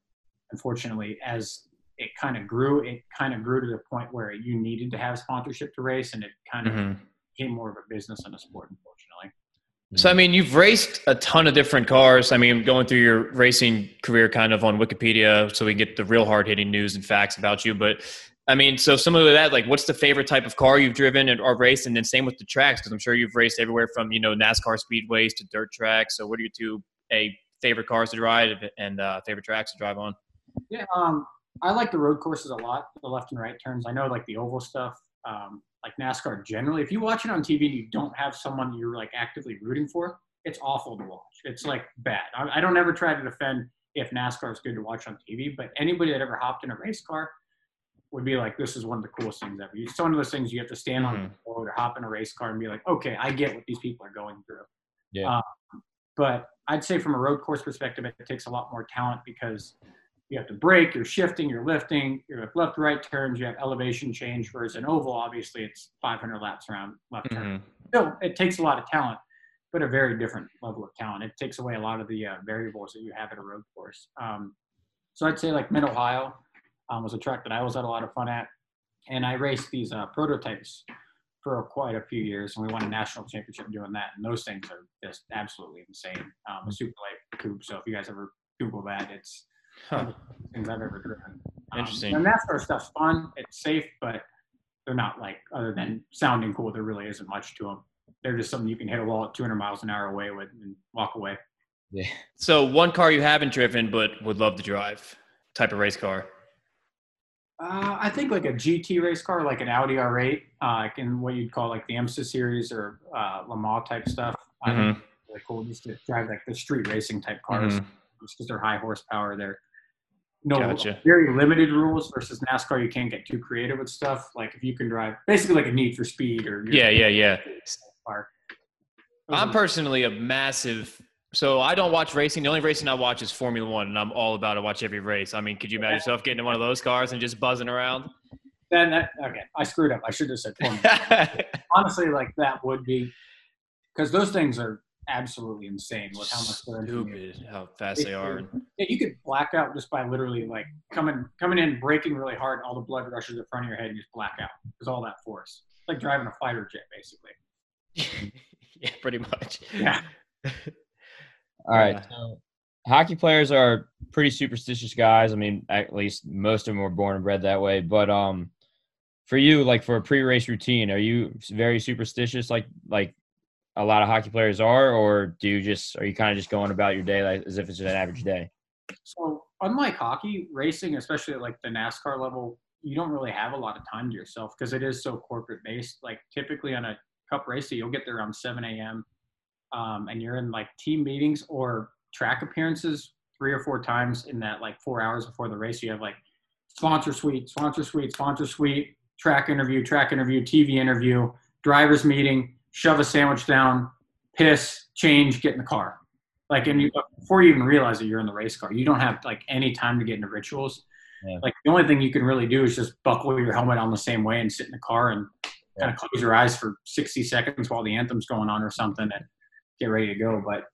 unfortunately, as it kind of grew, it kind of grew to the point where you needed to have sponsorship to race, and it kind of Mhm. became more of a business than a sport, unfortunately. So I mean, you've raced a ton of different cars. I mean, going through your racing career, kind of on Wikipedia, so we get the real hard hitting news and facts about you. But I mean, so similar to that, like, what's the favorite type of car you've driven and or raced, and then same with the tracks, because I'm sure you've raced everywhere from you know NASCAR speedways to dirt tracks. So what are your two a favorite cars to drive and uh, favorite tracks to drive on? Yeah, um, I like the road courses a lot, the left and right turns. I know like the oval stuff, um, like NASCAR generally. If you watch it on TV and you don't have someone you're like actively rooting for, it's awful to watch. It's like bad. I, I don't ever try to defend if NASCAR is good to watch on TV, but anybody that ever hopped in a race car would be like, this is one of the coolest things ever. It's one of those things you have to stand on Mhm. the road or hop in a race car and be like, okay, I get what these people are going through. Yeah. Um, but I'd say from a road course perspective, it takes a lot more talent because you have to brake, you're shifting, you're lifting, you have left, right turns, you have elevation change. Whereas an oval, obviously, it's 500 laps around left turn. Mhm. Still, it takes a lot of talent, but a very different level of talent. It takes away a lot of the uh, variables that you have at a road course. Um, so I'd say like Mid Ohio um, was a track that I always had a lot of fun at, and I raced these uh, prototypes for quite a few years, and we won a national championship doing that. And those things are just absolutely insane. Um, a super light coupe. So if you guys ever Google that, it's Huh. things I've ever driven. Um, Interesting. The NASCAR stuff's fun. It's safe, but they're not like other than sounding cool. There really isn't much to them. They're just something you can hit a wall at 200 miles an hour away with and walk away. Yeah. So one car you haven't driven but would love to drive. Type of race car. Uh, I think like a GT race car, like an Audi R8, uh, like in what you'd call like the IMSA series or uh, Le Mans type stuff. I think Mhm. really cool just to drive like the street racing type cars Mhm. because they're high horsepower. They're no Gotcha. very limited rules versus NASCAR. You can't get too creative with stuff. Like if you can drive basically like a Need for Speed or Yeah, yeah, yeah. car. I'm personally a massive. So I don't watch racing. The only racing I watch is Formula One, and I'm all about to watch every race. I mean, could you imagine yourself getting in one of those cars and just buzzing around? Then that okay, I screwed up. I should have said Formula. Honestly, like that would be because those things are absolutely insane with how much they're. Stupid how fast they are. Yeah, you could black out just by literally like coming coming in, braking really hard, all the blood rushes in front of your head, and you just black out because all that force. It's like driving a fighter jet, basically. yeah, pretty much. Yeah. All right. Yeah. So hockey players are pretty superstitious guys. I mean, at least most of them were born and bred that way. But um, for you, like for a pre-race routine, are you very superstitious, like like a lot of hockey players are, or do you just are you kind of just going about your day like as if it's an average day? So unlike hockey, racing, especially at like the NASCAR level, you don't really have a lot of time to yourself because it is so corporate based. Like typically on a cup race, you'll get there around 7 a.m. Um, and you're in like team meetings or track appearances three or four times in that like four hours before the race. You have like sponsor suite, sponsor suite, sponsor suite, track interview, track interview, TV interview, driver's meeting, shove a sandwich down, piss, change, get in the car. Like, and you, before you even realize that you're in the race car, you don't have like any time to get into rituals. Yeah. Like the only thing you can really do is just buckle your helmet on the same way and sit in the car and kind of close your eyes for 60 seconds while the anthem's going on or something and get ready to go. But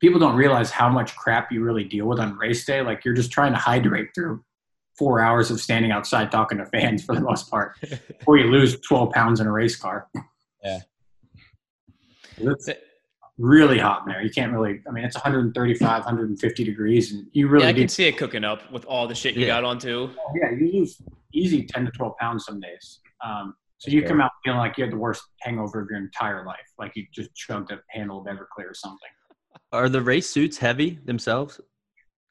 people don't realize how much crap you really deal with on race day. Like you're just trying to hydrate through four hours of standing outside talking to fans for the most part before you lose 12 pounds in a race car. Yeah. It's really hot in there. You can't really, I mean, it's 135, 150 degrees and you really yeah, I do. can see it cooking up with all the shit you Yeah. got on too. Yeah, you lose easy 10 to 12 pounds some days. Um, so you come out feeling like you had the worst hangover of your entire life, like you just chugged a handle of Everclear or something. Are the race suits heavy themselves?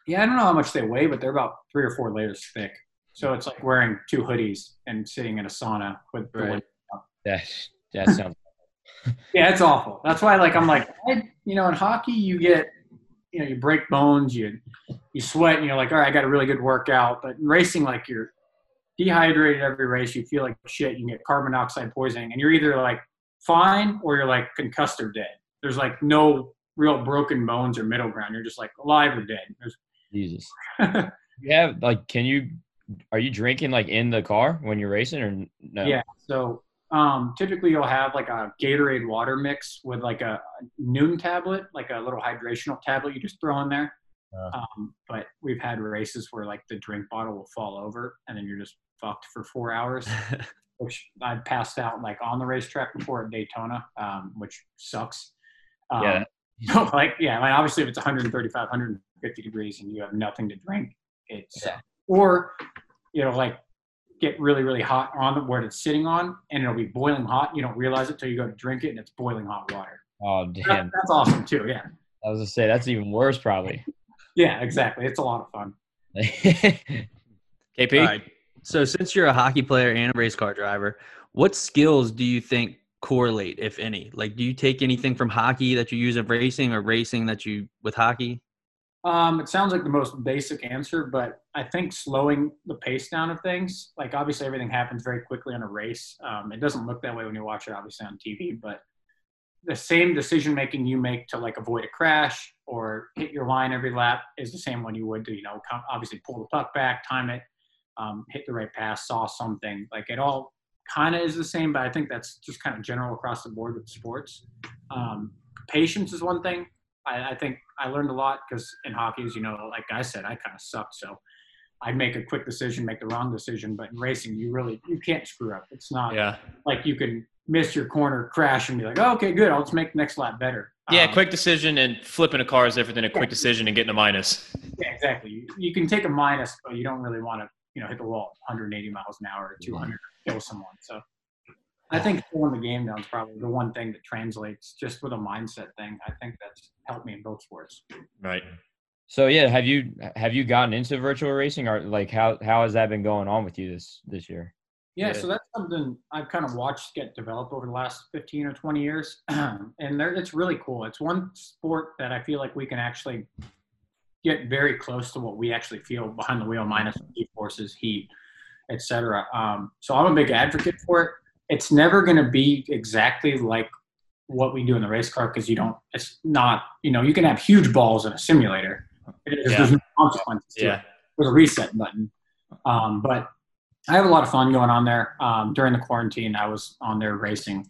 Yeah, I don't know how much they weigh, but they're about three or four layers thick. So it's like wearing two hoodies and sitting in a sauna with the Right. wind. That that sounds Yeah, it's awful. That's why, like, I'm like, I, you know, in hockey, you get, you know, you break bones, you you sweat, and you're like, all right, I got a really good workout. But in racing, like, you're dehydrated every race. You feel like shit. You get carbon dioxide poisoning, and you're either like fine or you're like concussed or dead. There's like no real broken bones or middle ground. You're just like alive or dead. There's, Jesus. You have like, can you? Are you drinking like in the car when you're racing or no? Yeah. So um, typically you'll have like a Gatorade water mix with like a Nuun tablet, like a little hydrational tablet you just throw in there. Uh. Um, but we've had races where like the drink bottle will fall over and then you're just fucked for four hours, which I passed out like on the racetrack before at Daytona, um, which sucks. Um, Yeah. so, like, yeah, like obviously if it's 135, 150 degrees and you have nothing to drink, it's, Yeah. or, you know, like get really, really hot on the, where it's sitting on and it'll be boiling hot. You don't realize it till you go to drink it and it's boiling hot water. Oh That- damn! that's awesome too. Yeah. I was gonna say that's even worse probably. Yeah, exactly. It's a lot of fun. KP, All right. So since you're a hockey player and a race car driver, what skills do you think correlate, if any? Like, do you take anything from hockey that you use in racing, or racing that you with hockey? Um, it sounds like the most basic answer, but I think slowing the pace down of things, like obviously everything happens very quickly on a race. Um, it doesn't look that way when you watch it, obviously on TV, but the same decision making you make to like avoid a crash or hit your line every lap is the same one you would you know, obviously pull the puck back, time it, um, hit the right pass, saw something. Like it all kind of is the same, but I think that's just kind of general across the board with sports. Um, patience is one thing. I, I think I learned a lot because in hockey, as you know, like I said, I kind of sucked. So I'd make a quick decision, make the wrong decision. But in racing, you really you can't screw up. It's not yeah, like you can miss your corner, crash, and be like, oh, okay, good, I'll just make the next lap better. yeah. Um, quick decision and flipping a car is different than a quick decision and getting a minus. Yeah, exactly. You, you can take a minus, but you don't really want to you know hit the wall 180 miles an hour or 200 kill someone. So I think slowing the game down is probably the one thing that translates just with a mindset thing. I think that's helped me in both sports. Right. So yeah, have you have you gotten into virtual racing or like how how has that been going on with you this this year? Yeah, Yeah. so that's something I've kind of watched get develop over the last 15 or 20 years. and there, it's really cool. It's one sport that I feel like we can actually get very close to what we actually feel behind the wheel, minus G forces, heat, etc. Um, so I'm a big advocate for it. It's never going to be exactly like what we do in the race car because you don't, it's not, you know, you can have huge balls in a simulator. There's, Yeah. there's no consequences to Yeah. it with a reset button. Um, but I have a lot of fun going on there. Um, during the quarantine, I was on there racing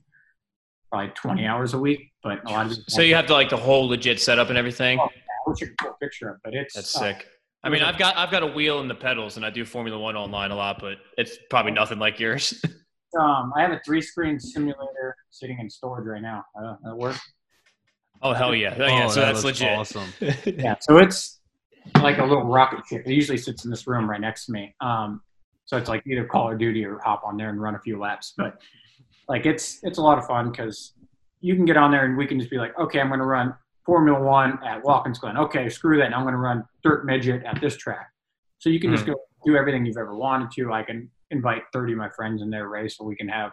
probably 20 hours a week. But a lot of So you have to like the whole legit setup and everything. I wish you could a picture of, but it's That's uh, sick. I mean, I've got I've got a wheel and the pedals, and I do Formula One online a lot, but it's probably nothing like yours. Um, I have a three-screen simulator sitting in storage right now. Uh, that works. oh hell yeah! Oh, yeah, Oh, so that that's looks legit. Awesome. Yeah, so it's like a little rocket ship. It usually sits in this room right next to me. Um, so it's like either Call of Duty or hop on there and run a few laps. But like it's it's a lot of fun because you can get on there and we can just be like, okay, I'm going to run Formula One at Watkins Glen. Okay, screw that. I'm going to run Dirt Midget at this track. So you can just go do everything you've ever wanted to. I can invite 30 of my friends in their race, so we can have.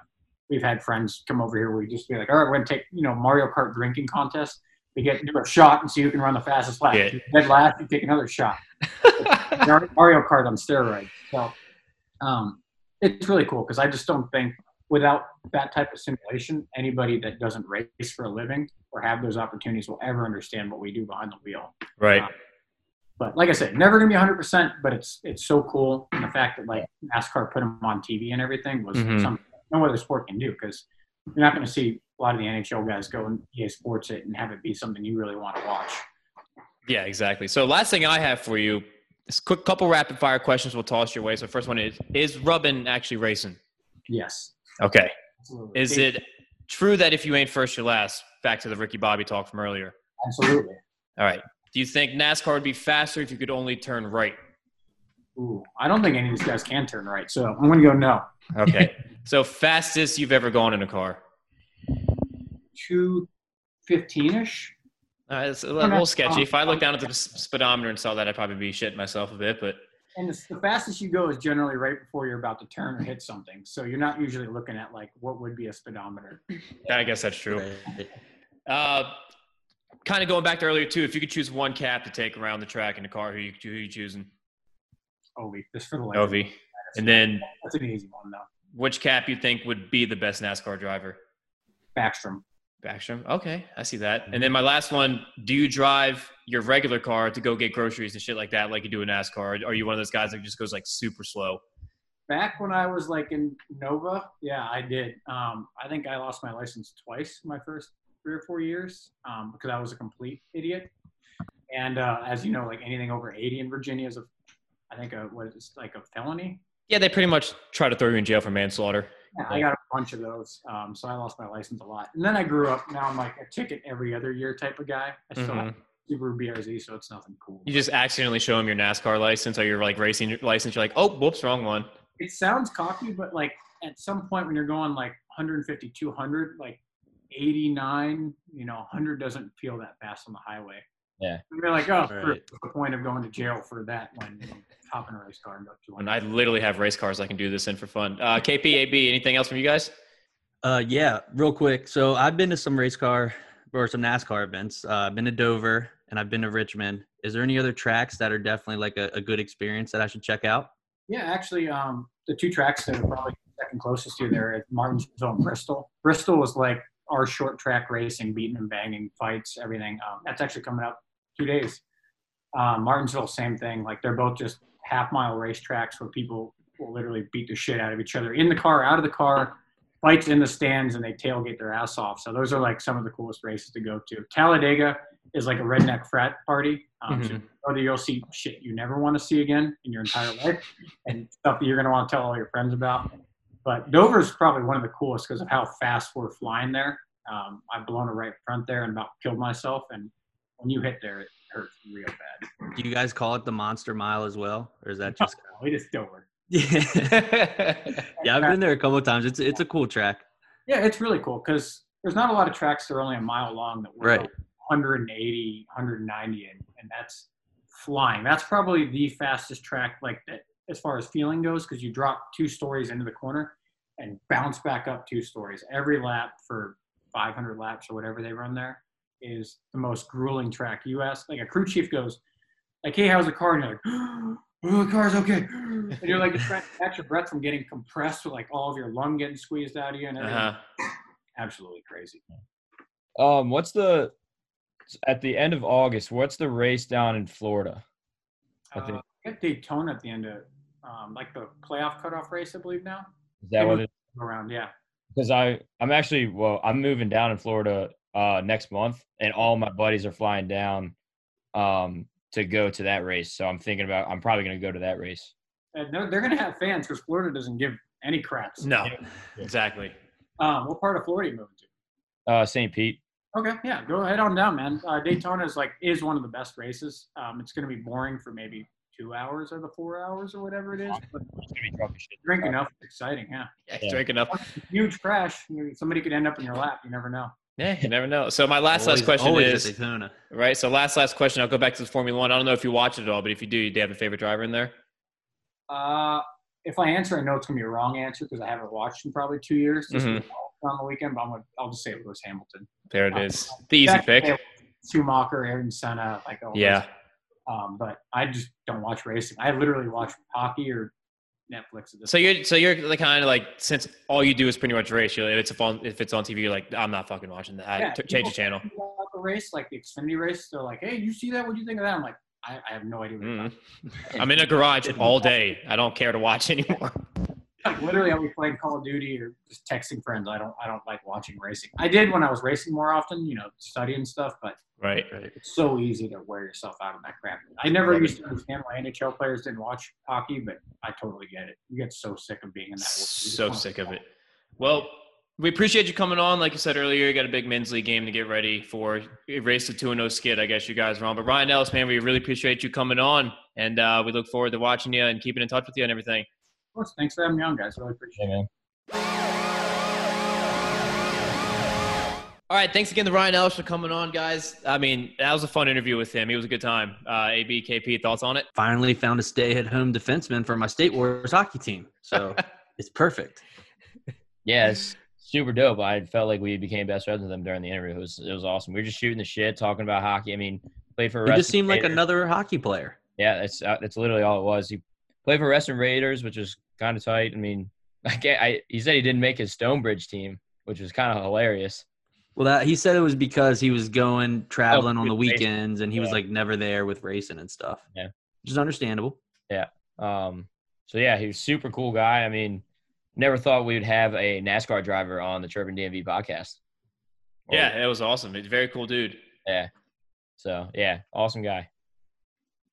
We've had friends come over here. We just be like, all right, we're going to take you know Mario Kart drinking contest. We get do a shot and see who can run the fastest lap. Yeah. Dead last, you take another shot. Mar- Mario Kart on steroids. So um, it's really cool because I just don't think without that type of simulation, anybody that doesn't race for a living or have those opportunities will ever understand what we do behind the wheel. right. But like I said, never gonna be 100, percent but it's it's so cool, and the fact that like NASCAR put them on TV and everything was Mhm. something no other sport can do because you're not going to see a lot of the NHL guys go and EA Sports it and have it be something you really want to watch. Yeah, exactly. So last thing I have for you is a quick couple rapid fire questions we'll toss your way. So first one is is Rubbin actually racing? Yes, Okay. absolutely. Is it true that if you ain't first, you're last? Back to the Ricky Bobby talk from earlier. Absolutely. All right. Do you think NASCAR would be faster if you could only turn right? Ooh, I don't think any of these guys can turn right, so I'm going to go no. Okay. so fastest you've ever gone in a car? Two fifteen ish. Uh, it's a little sketchy. If I look down at the speedometer and saw that, I'd probably be shitting myself a bit. But And the, the fastest you go is generally right before you're about to turn or hit something. So you're not usually looking at like what would be a speedometer. I guess that's true. Uh, kind of going back to earlier too. If you could choose one cap to take around the track in the car, who you who you choosing? Ovi, just for the like. Ovi. And then That's an easy one though. which cap you think would be the best NASCAR driver? Backstrom. Backstrom. Okay, I see that. And then my last one: Do you drive your regular car to go get groceries and shit like that, like you do in NASCAR? Or are you one of those guys that just goes like super slow? Back when I was like in Nova, yeah, I did. Um, I think I lost my license twice my first three or four years um, because I was a complete idiot. And uh, as you know, like anything over 80 in Virginia is a, I think a what is like a felony. Yeah, they pretty much try to throw you in jail for manslaughter. Yeah, I got a bunch of those, um, so I lost my license a lot. And then I grew up. Now I'm like a ticket every other year type of guy. I still have Subaru BRZ, so it's nothing cool. You just accidentally show them your NASCAR license or your like racing license. You're like, oh, whoops, wrong one. it sounds cocky, but like at some point when you're going like 150, 200, like 89, you know, 100 doesn't feel that fast on the highway. Yeah. You're like, oh, Right. what's the point of going to jail for that when you know, hop a race car and go 200? And I literally have race cars I can do this in for fun. Uh, KPAB, anything else from you guys? Uh, yeah, real quick. So I've been to some race car or some NASCAR events. Uh, I've been to Dover and I've been to Richmond. Is there any other tracks that are definitely like a, a good experience that I should check out? Yeah, actually, um, the two tracks that are probably second closest to you there at Martinsville and Bristol. Bristol was like our short track racing, beating and banging fights, everything. Um, that's actually coming up two days. Um, Martinsville, same thing. Like they're both just half mile racetracks where people will literally beat the shit out of each other in the car, out of the car, fights in the stands, and they tailgate their ass off. So those are like some of the coolest races to go to. Talladega is like a redneck frat party. Um, so Mhm. go there, you'll see shit you never want to see again in your entire life, and stuff that you're gonna want to tell all your friends about. But Dover is probably one of the coolest because of how fast we're flying there. Um, I've blown a right front there and about killed myself. And when you hit there, it hurts real bad. Do you guys call it the Monster Mile as well, or is that just We just Dover. Yeah, yeah, I've been there a couple of times. It's it's a cool track. Yeah, it's really cool because there's not a lot of tracks that are only a mile long that were Right. 180, 190, and, and that's flying. That's probably the fastest track, like that, as far as feeling goes, because you drop two stories into the corner and bounce back up two stories every lap for 500 laps or whatever they run there is the most grueling track. You ask, like a crew chief goes, like, "Hey, how's the car?" And you're like, "Oh, the car's okay," and you're like just trying to catch your breath from getting compressed with like all of your lung getting squeezed out of you and everything uh-huh. absolutely crazy. Um, what's the at the end of August? What's the race down in Florida? I Uh, think- we got Daytona at the end of um, like the playoff cutoff race, I believe now. Is that what it? Around, yeah. Because I I'm actually well I'm moving down in Florida uh next month, and all my buddies are flying down um to go to that race. So I'm thinking about I'm probably gonna go to that race. And they're, they're going to have fans because Florida doesn't give any craps. No, exactly. Um, what part of Florida are you moving to? Uh, St. Pete. Okay, yeah, go ahead on down, man. Uh, Daytona is like is one of the best races. Um, it's going to be boring for maybe two hours or the four hours or whatever it is. But be drunk shit. drink enough, it's exciting. Yeah, Yeah, Yeah. drink enough. huge crash. Somebody could end up in your lap. You never know. Yeah, you never know. So my last Always- last question is right. So last last question. I'll go back to the Formula One. I don't know if you watch it at all, but if you do, do you have a favorite driver in there? Uh, if I answer, I know it's going to be a wrong answer because I haven't watched in probably two years. Just Mhm. on the weekend, but I'm gonna, I'll just say it Lewis Hamilton. There it is. The easy pick. Schumacher, Ayrton Senna, like all Yeah. those. Um, but I just don't watch racing. I literally watch hockey or Netflix. So you're so you're the kind of like since all you do is pretty much race. You if it's on if it's on TV, you're like I'm not fucking watching that. Yeah, t- change the channel. the race, like the Xfinity race, they're like, "Hey, you see that? What do you think of that?" I'm like, I, I have no idea. What Mm. I'm in a garage all day. I don't care to watch anymore. Like literally, I'll be playing Call of Duty or just texting friends. I don't, I don't like watching racing. I did when I was racing more often, you know, studying stuff, but Right. it's so easy to wear yourself out of that crap. I never used to understand why NHL players didn't watch hockey, but I totally get it. You get so sick of being in that. world. You just So sick of it. Well, we appreciate you coming on. Like you said earlier, you got a big men's league game to get ready for. Raced a 2 0 skid, I guess you guys are on. But Ryan Ellis, man, we really appreciate you coming on. And uh, we look forward to watching you and keeping in touch with you and everything. Of course, thanks for having me on, guys. Really appreciate Hey, it. All right, thanks again to Ryan Ellis for coming on, guys. I mean, that was a fun interview with him. He was a good time. Uh, AB, KP, thoughts on it? Finally found a stay-at-home defenseman for my state Warriors hockey team, so it's perfect. Yeah, it's super dope. I felt like we became best friends with them during the interview. It was it was awesome. We were just shooting the shit, talking about hockey. I mean, played for. He just Western seemed like another hockey player. Yeah, that's uh, that's literally all it was. He played for Western Raiders, which was kind of tight. I mean, I can't. I he said he didn't make his Stonebridge team, which was kind of hilarious. Well, that he said it was because he was going traveling on the with racing. weekends, and he was like never there with racing and stuff. Yeah. which is understandable. Yeah. Um, so yeah, he was a super cool guy. I mean, never thought we would have a NASCAR driver on the Chirpin DMV podcast. Or- Yeah, it was awesome. He's a very cool dude. yeah. So yeah, awesome guy.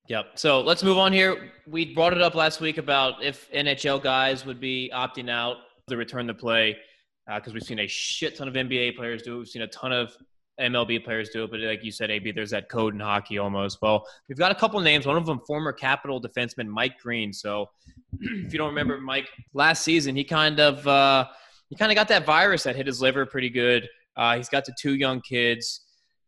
Yep. So let's move on here. We brought it up last week about if NHL guys would be opting out to return to play because we've seen a shit ton of NBA players do it. We've seen a ton of MLB players do it, but like you said, AB, there's that code in hockey almost. Well, we've got a couple names. One of them, former Capital defenseman Mike Green. So if you don't remember Mike last season, he kind of uh, he kind of got that virus that hit his liver pretty good. Uh, he's got the two young kids.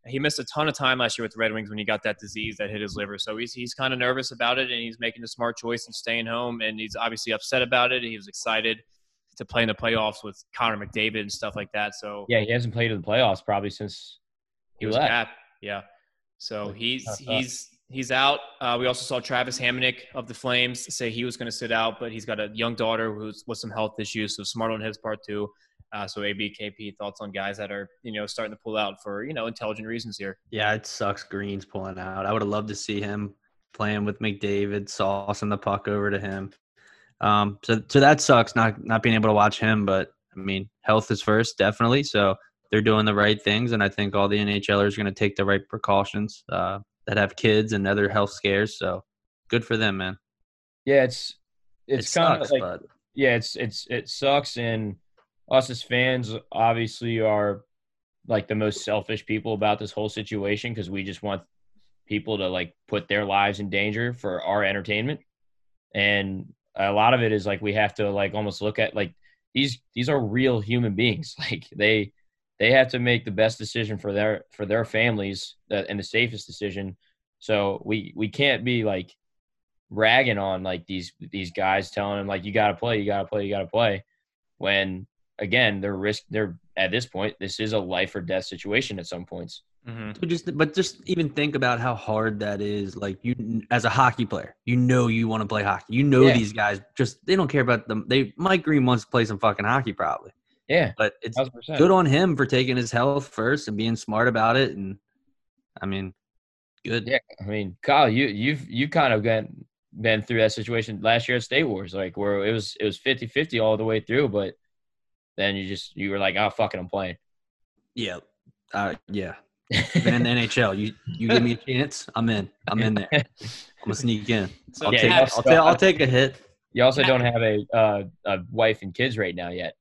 He missed a ton of time last year with the Red Wings when he got that disease that hit his liver. So he's he's kind of nervous about it, and he's making a smart choice and staying home. And he's obviously upset about it. He was excited to play in the playoffs with Connor McDavid and stuff like that. So Yeah, he hasn't played in the playoffs probably since he was left. cap. Yeah. So he's he's he's out. Uh, we also saw Travis Hamonic of the Flames say he was going to sit out, but he's got a young daughter who's with some health issues, so smart on his part too. Uh, so ABKP thoughts on guys that are you know starting to pull out for you know intelligent reasons here. Yeah, it sucks. Green's pulling out. I would have loved to see him playing with McDavid, saucing the puck over to him. Um, so so that sucks not not being able to watch him. But I mean, health is first, definitely. So they're doing the right things, and I think all the NHLers are going to take the right precautions uh, that have kids and other health scares. So good for them, man. Yeah, it's it's it kind of like but yeah, it's it's it sucks, and us as fans obviously are like the most selfish people about this whole situation because we just want people to like put their lives in danger for our entertainment, and a lot of it is like we have to like almost look at like these these are real human beings. Like they they have to make the best decision for their for their families that, and the safest decision. So we we can't be like ragging on like these these guys telling them like you got to play, you got to play, you got to play when again they're risk they're at this point this is a life or death situation at some points. hmm But just but just even think about how hard that is. Like you, as a hockey player, you know you want to play hockey. You know Yeah. these guys just they don't care about them. They Mike Green wants to play some fucking hockey probably, Yeah, but it's thousand percent. good on him for taking his health first and being smart about it. And I mean, good. Yeah, I mean, Kyle, you you've you kind of been been through that situation last year at State Wars, like where it was it was 50-50 all the way through, but then you just you were like, oh fucking, I'm playing. Yeah. Uh, yeah. Even in the NHL, you you give me a chance, I'm in. I'm in there. I'm gonna sneak in. I'll Yeah, take. I'll, I'll take a hit. You also don't have a uh, a wife and kids right now yet.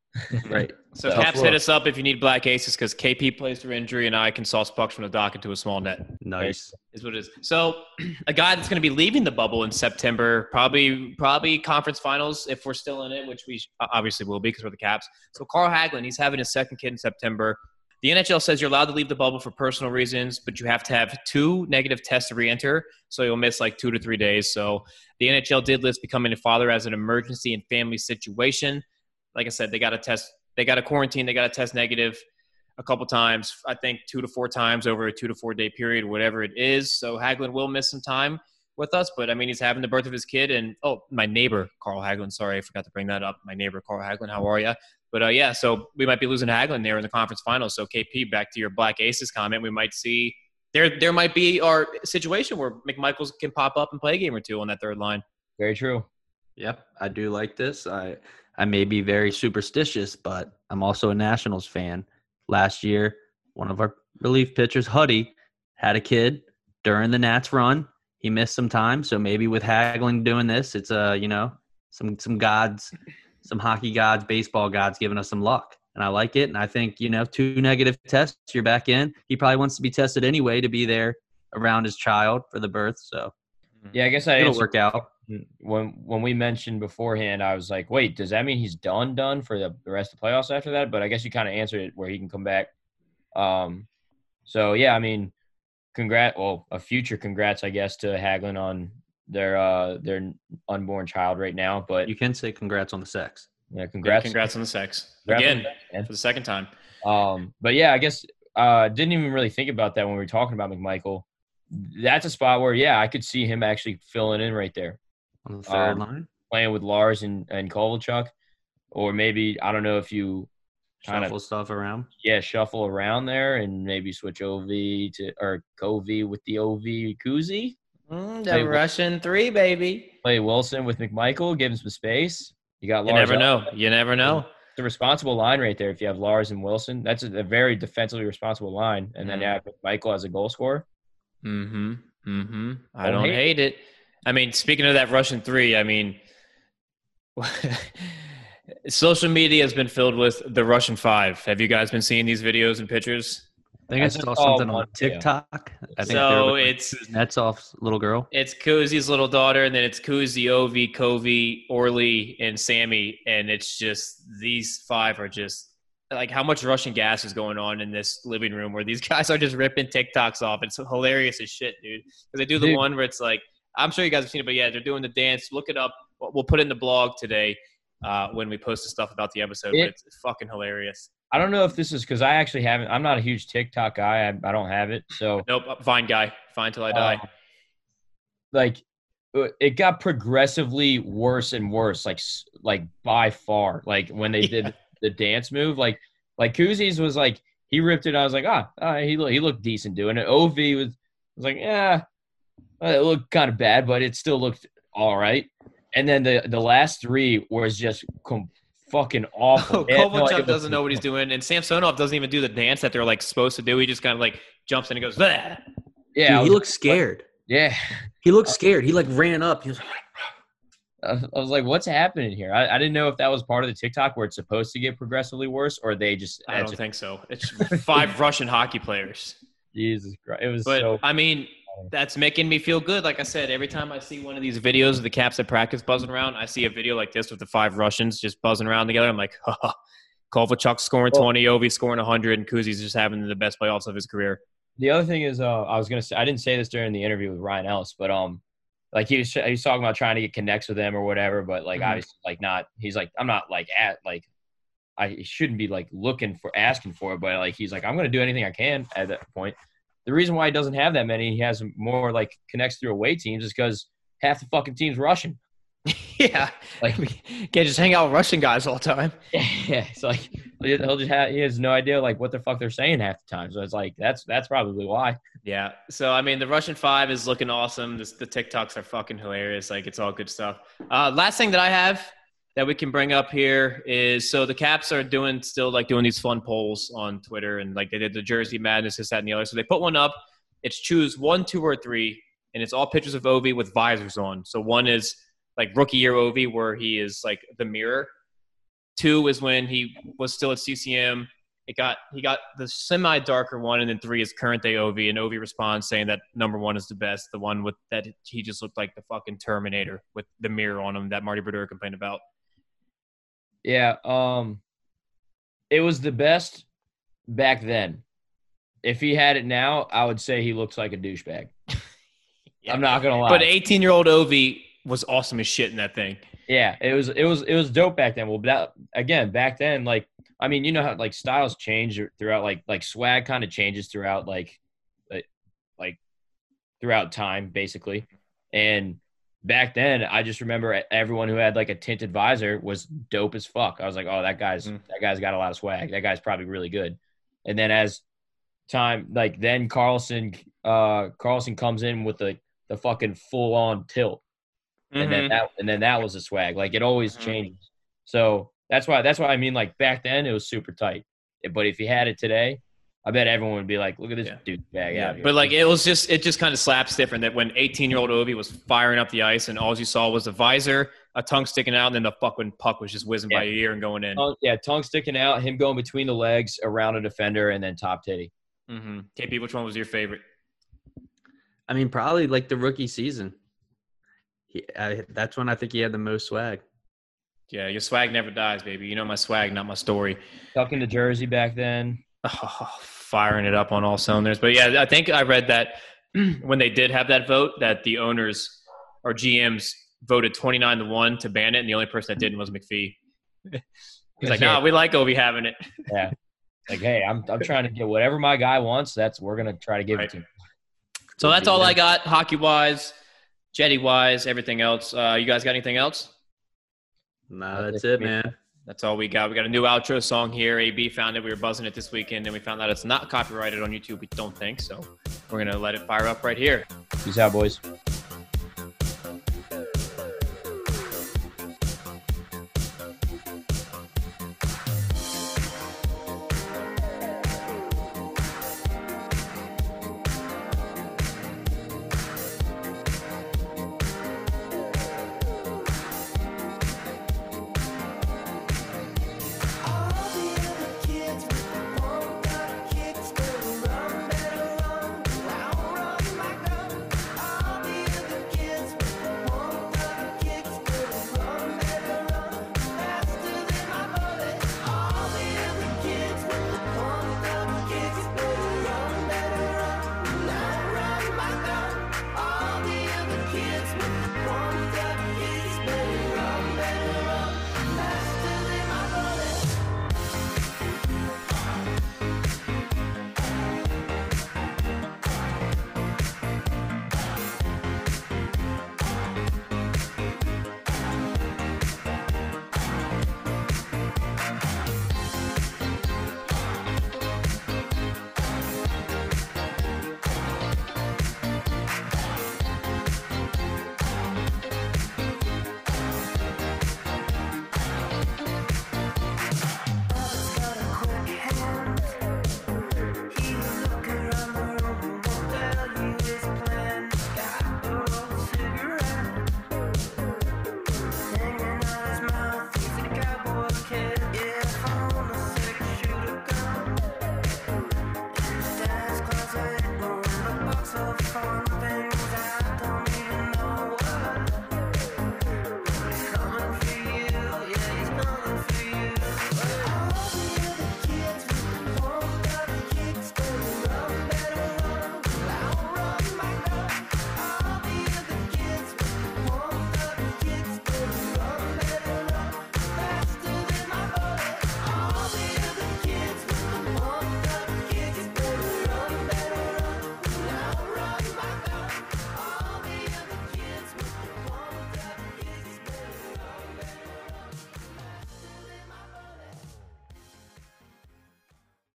Right. So So- Caps hit us up if you need black aces because KP plays through injury and I can sauce pucks from the dock into a small net. Nice. Is what it is. So a guy that's going to be leaving the bubble in September, probably probably conference finals if we're still in it, which we obviously will be because we're the Caps. So Carl Hagelin, he's having his second kid in September. The NHL says you're allowed to leave the bubble for personal reasons, but you have to have two negative tests to re-enter. So you'll miss like two to three days. So the NHL did list becoming a father as an emergency and family situation. Like I said, they got to test, they got to quarantine, they got to test negative a couple times. I think two to four times over a two to four day period, whatever it is. So Hagelin will miss some time with us, but I mean, he's having the birth of his kid. And oh, my neighbor Carl Hagelin. Sorry, I forgot to bring that up. My neighbor Carl Hagelin. How are you? But uh, yeah, so we might be losing Hagelin there in the conference finals. So KP, back to your Black Aces comment, we might see there there might be our situation where McMichaels can pop up and play a game or two on that third line. Very true. Yep, I do like this. I I may be very superstitious, but I'm also a Nationals fan. Last year, one of our relief pitchers, Huddy, had a kid during the Nats run. He missed some time, so maybe with Hagelin doing this, it's uh you know some some gods, some hockey gods, baseball gods giving us some luck, and I like it. And I think you know two negative tests, you're back in. He probably wants to be tested anyway to be there around his child for the birth, so Yeah, I guess I it'll work out. When when we mentioned beforehand. I was like, wait, does that mean he's done done for the, the rest of the playoffs after that? But I guess you kind of answered it where he can come back. Um, so yeah, I mean, congrats. Well, a future congrats, I guess, to Hagelin on their uh their unborn child right now. But You can say congrats on the sex. yeah, Congrats, congrats, congrats on the sex congrats again that, man. for the second time. Um, but yeah, I guess uh didn't even really think about that when we were talking about McMichael. That's a spot where yeah, I could see him actually filling in right there, On the third Um, line, playing with Lars and and Kovalchuk, or maybe I don't know if you kind of shuffle stuff around. yeah shuffle around there and maybe switch OV to or Kovi with the OV Kuzi, Mm, the wh- Russian three, baby. play Wilson with McMichael, give him some space. You got You Lars. never up. know. You never know. It's a responsible line right there. If you have Lars and Wilson, that's a, a very defensively responsible line. And then Mhm. you have Michael as a goal scorer. Mm-hmm. Mm-hmm. I Don't don't hate hate it. I mean, speaking of that Russian three, I mean, social media has been filled with the Russian five. Have you guys been seeing these videos and pictures? I think I I, saw saw something one on video. TikTok. I think So so it's Nets little girl. it's Kuzi's little daughter, and then it's Kuzi, Ovi, Kovi, Orly, and Sammy, and it's just these five are just like how much Russian gas is going on in this living room where these guys are just ripping TikToks off. It's hilarious as shit, dude. Because they do the Dude. one where it's like I'm sure you guys have seen it, but yeah, they're doing the dance. Look it up. We'll put it in the blog today uh, when we post the stuff about the episode. It- but it's fucking hilarious. I don't know if this is because I actually haven't. I'm not a huge TikTok guy. I, I don't have it. So Nope, Vine guy, Vine till I die. um, like uh, it got progressively worse and worse. Like like by far. Like when they did the dance move. Like like Kuzis was like he ripped it. I was like ah, ah he he looked decent doing it. Ov was was like yeah, Uh, it looked kind of bad, but it still looked all right. And then the the last three was just com- fucking awful. Oh, They had no idea Kovalchuk what doesn't to know what he's doing, and Samsonov doesn't even do the dance that they're like supposed to do. He just kind of like jumps in and goes, "Bleh." Yeah, Dude, he looks looked scared. yeah. He looked scared. He like ran up. He was I was- I was like, "What's happening here?" I, I didn't know if that was part of the TikTok where it's supposed to get progressively worse, or they just. I don't just- think so. It's five Russian hockey players. Jesus Christ! It was But so. I mean, that's making me feel good. Like I said, every time I see one of these videos of the Caps at practice buzzing around, I see a video like this with the five Russians just buzzing around together. I'm like, haha. Kovalchuk scoring Well- 20, Ovi scoring 100, and Kuzi's just having the best playoffs of his career. The other thing is, uh, I was gonna say I didn't say this during the interview with Ryan Ellis, but um, like he was he was talking about trying to get connects with them or whatever, but like Mhm. obviously like not. He's like I'm not like at like I shouldn't be like looking for asking for it, but like he's like I'm gonna do anything I can at that point. The reason why he doesn't have that many, he has more like connects through away teams, is because half the fucking team's Russian. yeah. Like Can't just hang out with Russian guys all the time. yeah, it's like he'll just have he has no idea like what the fuck they're saying half the time. So it's like that's that's probably why. Yeah. So I mean, the Russian Five is looking awesome. This, the TikToks are fucking hilarious. Like it's all good stuff. Uh, last thing that I have that we can bring up here is so the Caps are doing still like doing these fun polls on Twitter and like they did the Jersey Madness, this, that, and the other. So they put one up. It's choose one, two, or three, and it's all pictures of Ovi with visors on. So one is like rookie year Ovi where he is like the mirror. Two is when he was still at CCM it got he got the semi darker one, and then three is current day Ovi, and Ovi responds saying that number one is the best, the one with that he just looked like the fucking Terminator with the mirror on him that Marty Brodeur complained about. Yeah, um it was the best back then. If he had it now, I would say he looks like a douchebag. I'm not gonna lie. But 18 year old Ovi was awesome as shit in that thing. yeah, it was it was it was dope back then. Well, that, again, back then, like I mean, you know how like styles change throughout, like like swag kind of changes throughout, like like throughout time, basically. And back then, I just remember everyone who had like a tinted visor was dope as fuck. I was like, oh, that guy's Mhm. that guy's got a lot of swag. That guy's probably really good. And then as time, like then Carlson, uh, Carlson comes in with the the fucking full on tilt and then that and then that was a swag. Like it always Mhm. changes. So that's why that's why I mean like back then it was super tight. But if you had it today, I bet everyone would be like, "Look at this Yeah. dude bag yeah, out here." but like it was just it just kind of slaps different that when 18 year old Ovi was firing up the ice and all you saw was a visor, a tongue sticking out, and then the fucking puck was just whizzing by your ear and going in. Tongue- yeah, tongue sticking out, him going between the legs around a defender, and then top titty. Mm-hmm. KP, which one was your favorite? I mean, probably like the rookie season. He, I, that's when I think he had the most swag. Yeah, your swag never dies, baby. You know my swag, not my story. Tucking the jersey back then. Oh, firing it up on all cylinders. But yeah, I think I read that when they did have that vote, that the owners or GMs voted 29 to 1 to ban it, and the only person that didn't was McPhee. He's like, Yeah. nah, we like Ovi having it. Yeah. Like, hey, I'm I'm trying to get whatever my guy wants. That's we're gonna try to give Right. it to him. So that's all I got, hockey wise, jetty wise, everything else. Uh, you guys got anything else? Nah, That's that's it it, for me. man. That's all we got. We got a new outro song here. AB found it. We were buzzing it this weekend, and we found out it's not copyrighted on YouTube. We don't think so. We're gonna let it fire up right here. Peace out, boys.